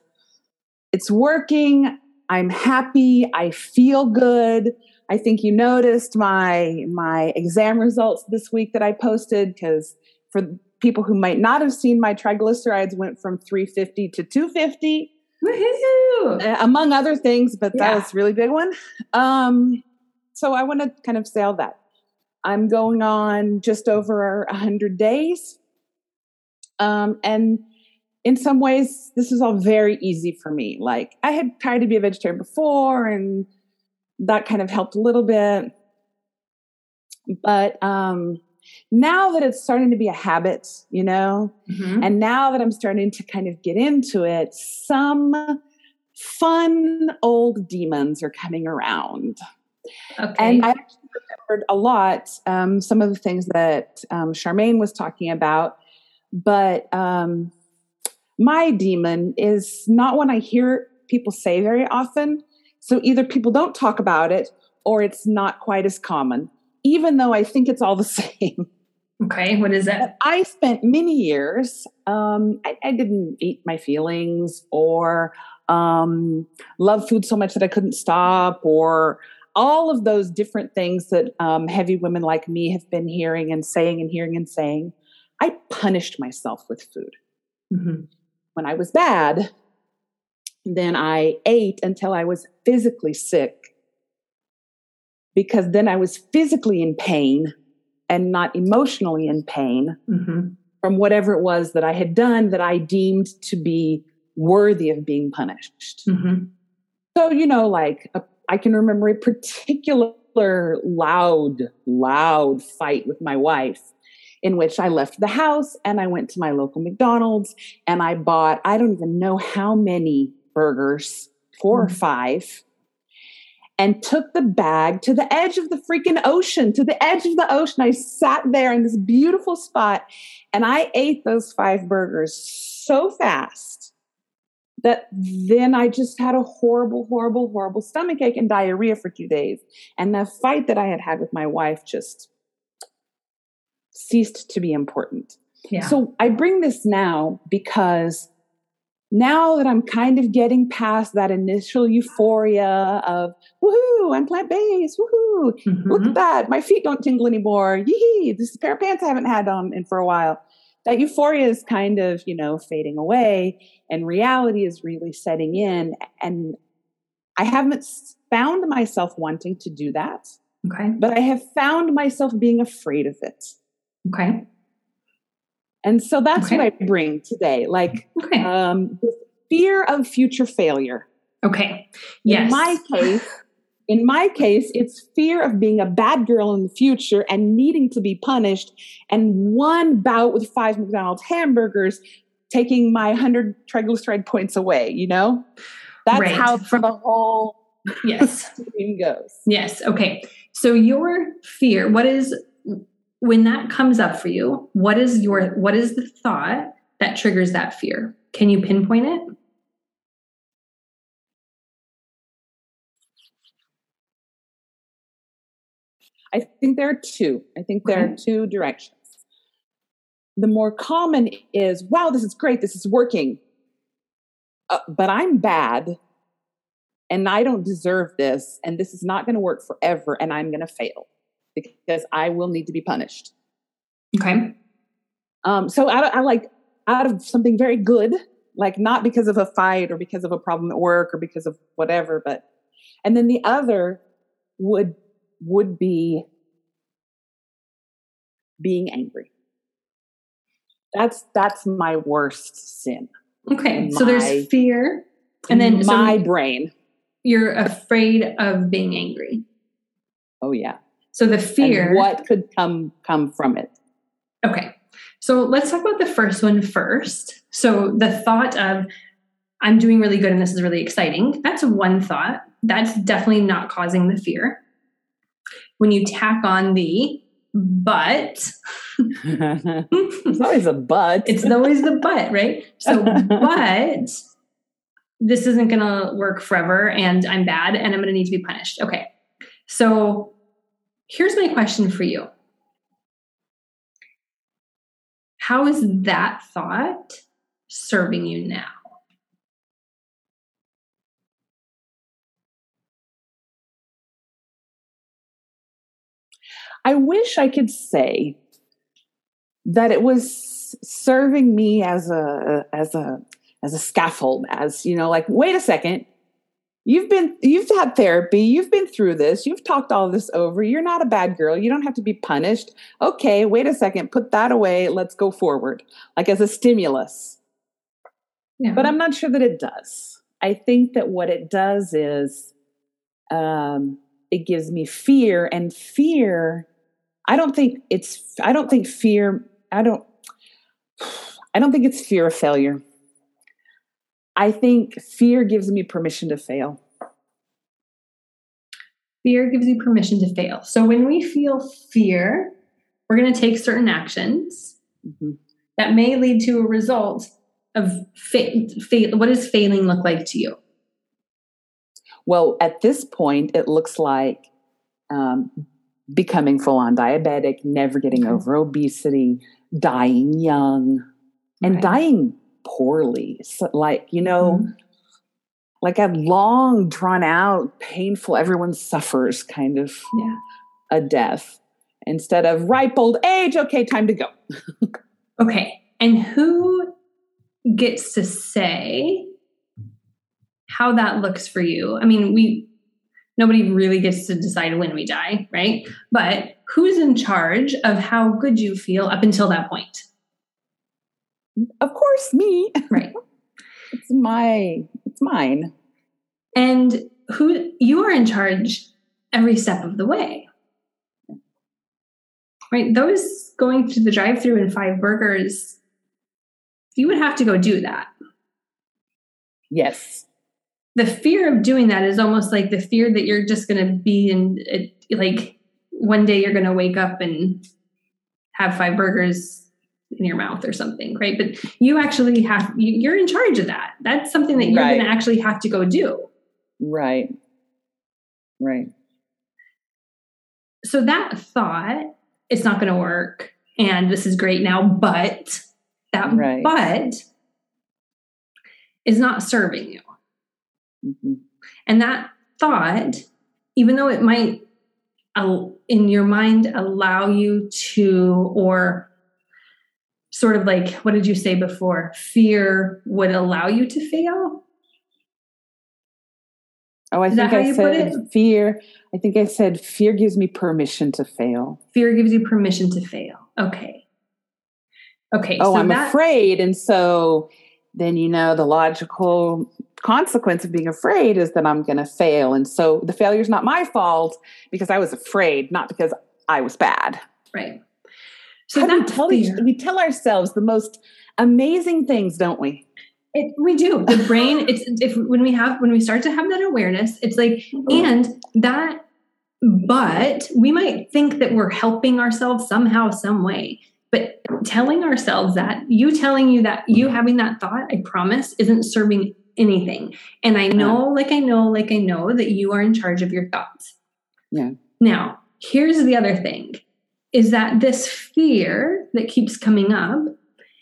it's working. I'm happy. I feel good. I think you noticed my my exam results this week that I posted because for people who might not have seen my triglycerides went from 350 to 250 Woohoo! uh, among other things, but that was a really big one. Um, so I want to kind of say all that. I'm going on just over 100 days. Um, and in some ways, this is all very easy for me. Like, I had tried to be a vegetarian before, and that kind of helped a little bit. But um, now that it's starting to be a habit, you know, Mhm. and now that I'm starting to kind of get into it, some fun old demons are coming around. Okay. And I remembered a lot um, some of the things that um, Charmaine was talking about. But um, my demon is not one I hear people say very often. So either people don't talk about it or it's not quite as common, even though I think it's all the same. okay. What is it? I spent many years, um, I, I didn't eat my feelings or um, love food so much that I couldn't stop or all of those different things that um, heavy women like me have been hearing and saying and hearing and saying. I punished myself with food. Mhm. When I was bad, then I ate until I was physically sick because then I was physically in pain and not emotionally in pain Mm-hmm. from whatever it was that I had done that I deemed to be worthy of being punished. Mm-hmm. So, you know, like a, I can remember a particular loud, loud fight with my wife in which I left the house and I went to my local McDonald's and I bought, I don't even know how many burgers, four or Mhm. five, and took the bag to the edge of the freaking ocean, to the edge of the ocean. I sat there in this beautiful spot and I ate those five burgers so fast that then I just had a horrible, horrible, horrible stomach ache and diarrhea for two days. And the fight that I had had with my wife just ceased to be important. Yeah. So I bring this now because now that I'm kind of getting past that initial euphoria of woohoo, I'm plant based, woohoo, Mhm. look at that, my feet don't tingle anymore, yee, this is a pair of pants I haven't had on in for a while. That euphoria is kind of, you know, fading away and reality is really setting in. And I haven't found myself wanting to do that, Okay. but I have found myself being afraid of it. Okay. And so that's Okay. what I bring today. Like Okay. um, fear of future failure. okay. Yes. In my case, in my case, it's fear of being a bad girl in the future and needing to be punished, and one bout with five McDonald's hamburgers taking my hundred triglyceride points away. You know, that's Right. how the whole yes. thing goes. Yes. Okay. So your fear, what is when that comes up for you, what is your what is the thought that triggers that fear? Can you pinpoint it? I think there are two. I think there are two directions. The more common is, wow, this is great, this is working. Uh, but I'm bad and I don't deserve this, and this is not going to work forever, and I'm going to fail because I will need to be punished. Okay. Um, so I, I like out of something very good, like not because of a fight or because of a problem at work or because of whatever, but and then the other would would be being angry. That's that's my worst sin. Okay. So there's fear, and then so my brain. you're afraid of being angry. Oh yeah. So the And fear. what could come come from it? Okay. So let's talk about the first one first. So the thought of I'm doing really good and this is really exciting. That's one thought. That's definitely not causing the fear. When you tack on the but, It's always a but. it's always the but, right? So, but this isn't going to work forever and I'm bad and I'm going to need to be punished. Okay. So here's my question for you How is that thought serving you now? I wish I could say that it was serving me as a as a as a scaffold as you know like wait a second you've been you've had therapy you've been through this you've talked all this over. You're not a bad girl. You don't have to be punished. Okay wait a second put that away let's go forward like as a stimulus. Yeah. but i'm not sure that it does. I think that what it does is um, it gives me fear and fear i don't think it's i don't think fear i don't i don't think it's fear of failure i think fear gives me permission to fail fear gives you permission to fail. So when we feel fear, we're going to take certain actions Mhm. that may lead to a result of fa- fa- what does failing look like to you? well at this point it looks like um, becoming full on diabetic never getting Okay. over obesity dying young and Okay. dying poorly so, like you know Mhm. like a long drawn out painful everyone suffers kind of Yeah. a death instead of ripe old age okay time to go Okay. And who gets to say how that looks for you? I mean, we nobody really gets to decide when we die, right? But who's in charge of how good you feel up until that point? Of course, me. Right. It's my, it's mine. And who you are in charge every step of the way. Right? Those going to the drive through and five burgers, you would have to go do that. Yes. The fear of doing that is almost like the fear that you're just going to be in, like, one day you're going to wake up and have five burgers in your mouth or something, right? But you actually have, you- you're in charge of that. That's something that you're Right. going to actually have to go do. Right. Right. so that thought it's not going to work and this is great now but that Right. but is not serving you hmm and that thought even though it might in your mind allow you to or sort of like what did you say before fear would allow you to fail Oh, I Is that think how I you put said fear. I think I said fear gives me permission to fail. fear gives you permission to fail okay okay oh, so I'm that, afraid. And so then, you know, the logical consequence of being afraid is that I'm going to fail. And so the failure is not my fault because I was afraid, not because I was bad. right so we that tell, each, we tell ourselves the most amazing things, don't we? It, we do. The brain, it's if when we have when we start to have that awareness, it's like, mm-hmm. and that, but we might think that we're helping ourselves somehow, some way. But telling ourselves that, you telling you that, you having that thought, I promise, isn't serving anything. And I know, like I know, like I know that you are in charge of your thoughts. Yeah. Now, here's the other thing is that this fear that keeps coming up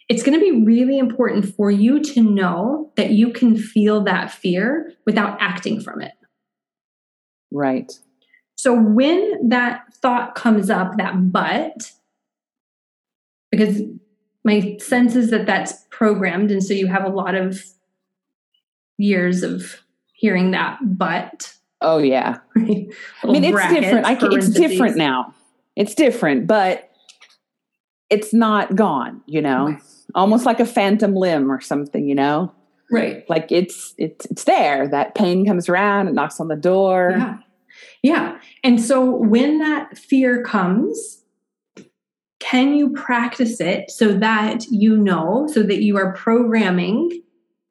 it's going to be really important for you to know that you can feel that fear without acting from it. Right. So when that thought comes up, that but, because my sense is that that's programmed. And so you have a lot of years of hearing that but. Oh, yeah. I mean, it's different. I can, it's different now. It's different, but it's not gone, you know, Okay. almost like a phantom limb or something, you know, Right. like it's, it's, it's there. That pain comes around, it knocks on the door. Yeah. Yeah. And so when that fear comes, can you practice it so that you know, so that you are programming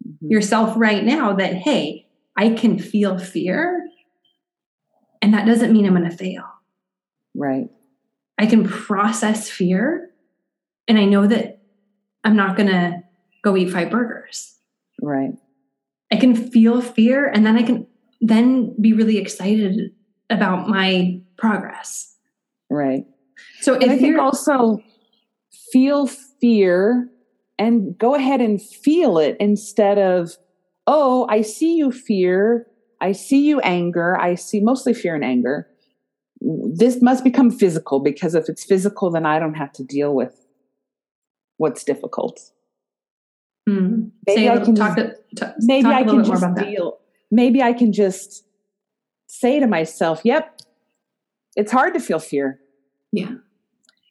Mhm. yourself right now that, hey, I can feel fear. And that doesn't mean I'm going to fail. Right. I can process fear. And I know that I'm not going to go eat five burgers. Right. I can feel fear and then I can then be really excited about my progress. Right. So And I if think also feel fear and go ahead and feel it instead of, oh, I see you fear. I see you anger. I see mostly fear and anger. This must become physical because if it's physical, then I don't have to deal with what's difficult. Hmm. Maybe I can talk, just- to, Maybe I can just deal. Maybe I can just say to myself, yep, it's hard to feel fear. Yeah.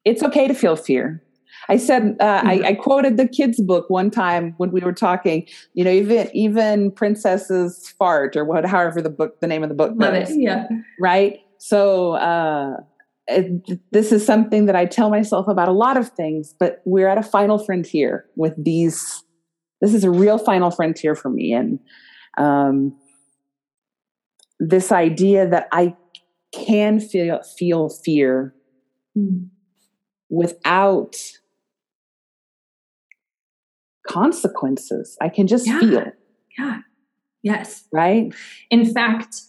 it's okay to feel fear. I said uh, I, I quoted the kids' book one time when we were talking. You know, even even princesses fart or what, however the book, the name of the book, Love it. Yeah. right? So uh, it, this is something that I tell myself about a lot of things. But we're at a final frontier with these. This is a real final frontier for me, and um, this idea that I can feel feel fear without consequences. I can just Yeah. feel, Yeah. Yes. right? In fact,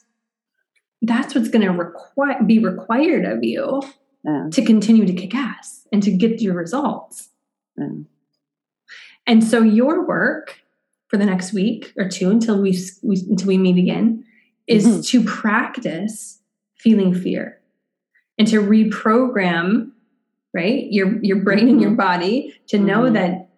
that's what's going to require be required of you Yeah, to continue to kick ass and to get your results. yeah. And so your work for the next week or two until we, we until we meet again is Mhm. to practice feeling fear and to reprogram right your your brain and your body to know Mhm. that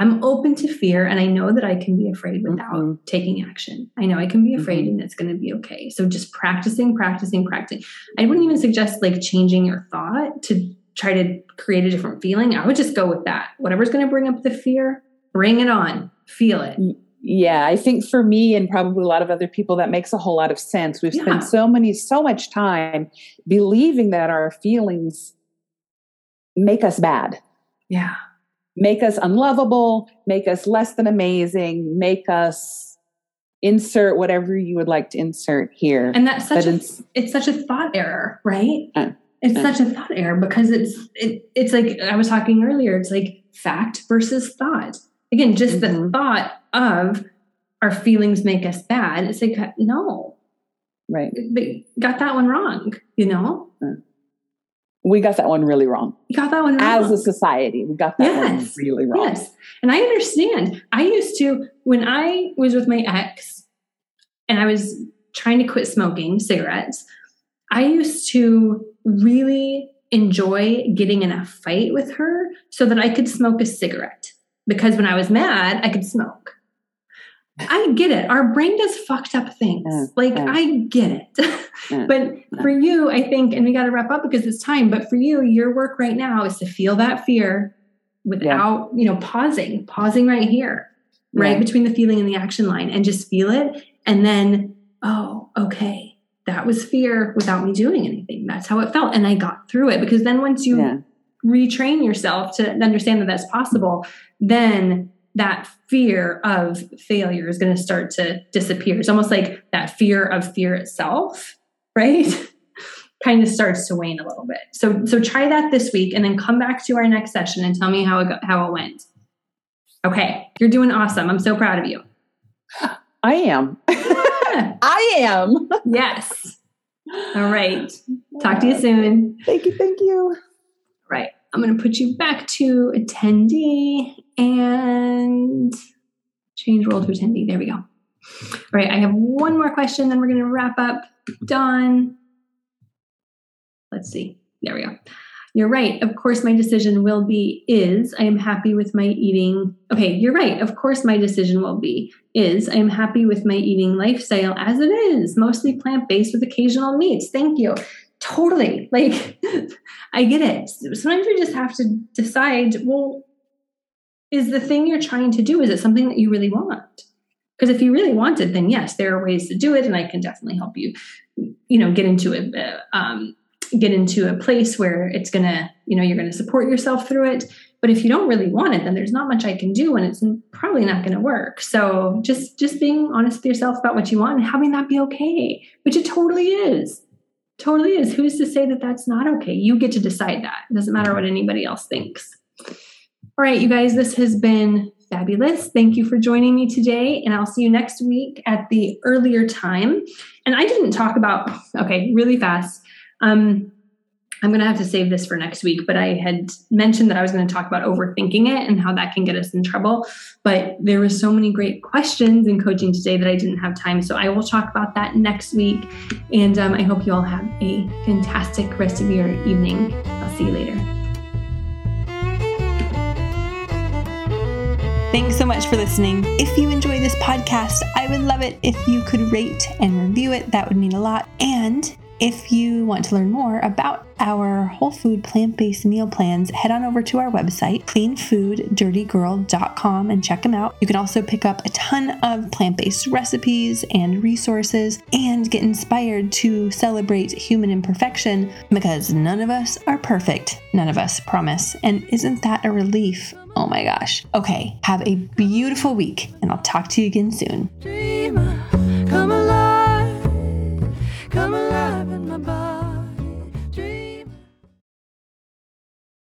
I'm open to fear and I know that I can be afraid without Mhm. taking action. I know I can be afraid Mhm. and it's going to be okay. So just practicing, practicing, practicing. I wouldn't even suggest like changing your thought to try to create a different feeling. I would just go with that. Whatever's going to bring up the fear, bring it on. Feel it. Yeah, I think for me and probably a lot of other people, that makes a whole lot of sense. We've Yeah. spent so many, so much time believing that our feelings make us bad, Yeah. Make us unlovable, make us less than amazing, make us insert whatever you would like to insert here. And that's such But a, it's- it's such a thought error, right? Uh, it's uh. such a thought error because it's it, it's like I was talking earlier. It's like fact versus thought. Again, just the Mhm. thought of our feelings make us bad. It's like no, right. they got that one wrong. You know, We got that one really wrong. you got that one wrong. As a society, we got that one really wrong. Yes. And I understand. I used to, when I was with my ex and I was trying to quit smoking cigarettes, I used to really enjoy getting in a fight with her so that I could smoke a cigarette. Because when I was mad, I could smoke. I get it. Our brain does fucked up things. Yeah, like, yeah. I get it. Yeah, mm, but for you, I think, and we got to wrap up because it's time, but for you, your work right now is to feel that fear without, you know, pausing, pausing right here, right Yeah. between the feeling and the action line and just feel it. And then, oh, okay, that was fear without me doing anything. That's how it felt. And I got through it because then once you Yeah. retrain yourself to understand that that's possible, then that fear of failure is going to start to disappear. It's almost like that fear of fear itself, right? kind of starts to wane a little bit. So so try that this week and then come back to our next session and tell me how it go, how it went. Okay, you're doing awesome. I'm so proud of you. I am. I am. yes. All right. Talk to you soon. Thank you. Thank you. Right. I'm going to put you back to attendee and change role to attendee. There we go. All right. I have one more question, then we're going to wrap up. Done. Let's see. There we go. You're right. Of course, my decision will be is I am happy with my eating. Okay, you're right. Of course, my decision will be is I am happy with my eating lifestyle as it is, mostly plant based with occasional meats. Thank you. Totally. Like, I get it. Sometimes you just have to decide well, is the thing you're trying to do, is it something that you really want? Because if you really want it, then yes, there are ways to do it, and I can definitely help you, you know, get into a, um, get into a place where it's gonna, you know, you're gonna support yourself through it. But if you don't really want it, then there's not much I can do, and it's probably not going to work. So just just being honest with yourself about what you want and having that be okay, which it totally is, totally is. Who's to say that that's not okay? You get to decide that. It doesn't matter what anybody else thinks. All right, you guys, this has been fabulous. Thank you for joining me today, and I'll see you next week at the earlier time. And I didn't talk about okay, really fast. Um, I'm going to have to save this for next week, but I had mentioned that I was going to talk about overthinking it and how that can get us in trouble. But there were so many great questions in coaching today that I didn't have time. So I will talk about that next week. And um, I hope you all have a fantastic rest of your evening. I'll see you later. Thanks so much for listening. If you enjoy this podcast, I would love it if you could rate and review it. That would mean a lot. And if you want to learn more about our whole food plant based meal plans, head on over to our website, cleanfooddirtygirl.com, and check them out. You can also pick up a ton of plant based recipes and resources and get inspired to celebrate human imperfection because none of us are perfect. None of us, promise. And isn't that a relief? Oh my gosh. Okay, have a beautiful week, and I'll talk to you again soon. Dreamer, come alive, come alive.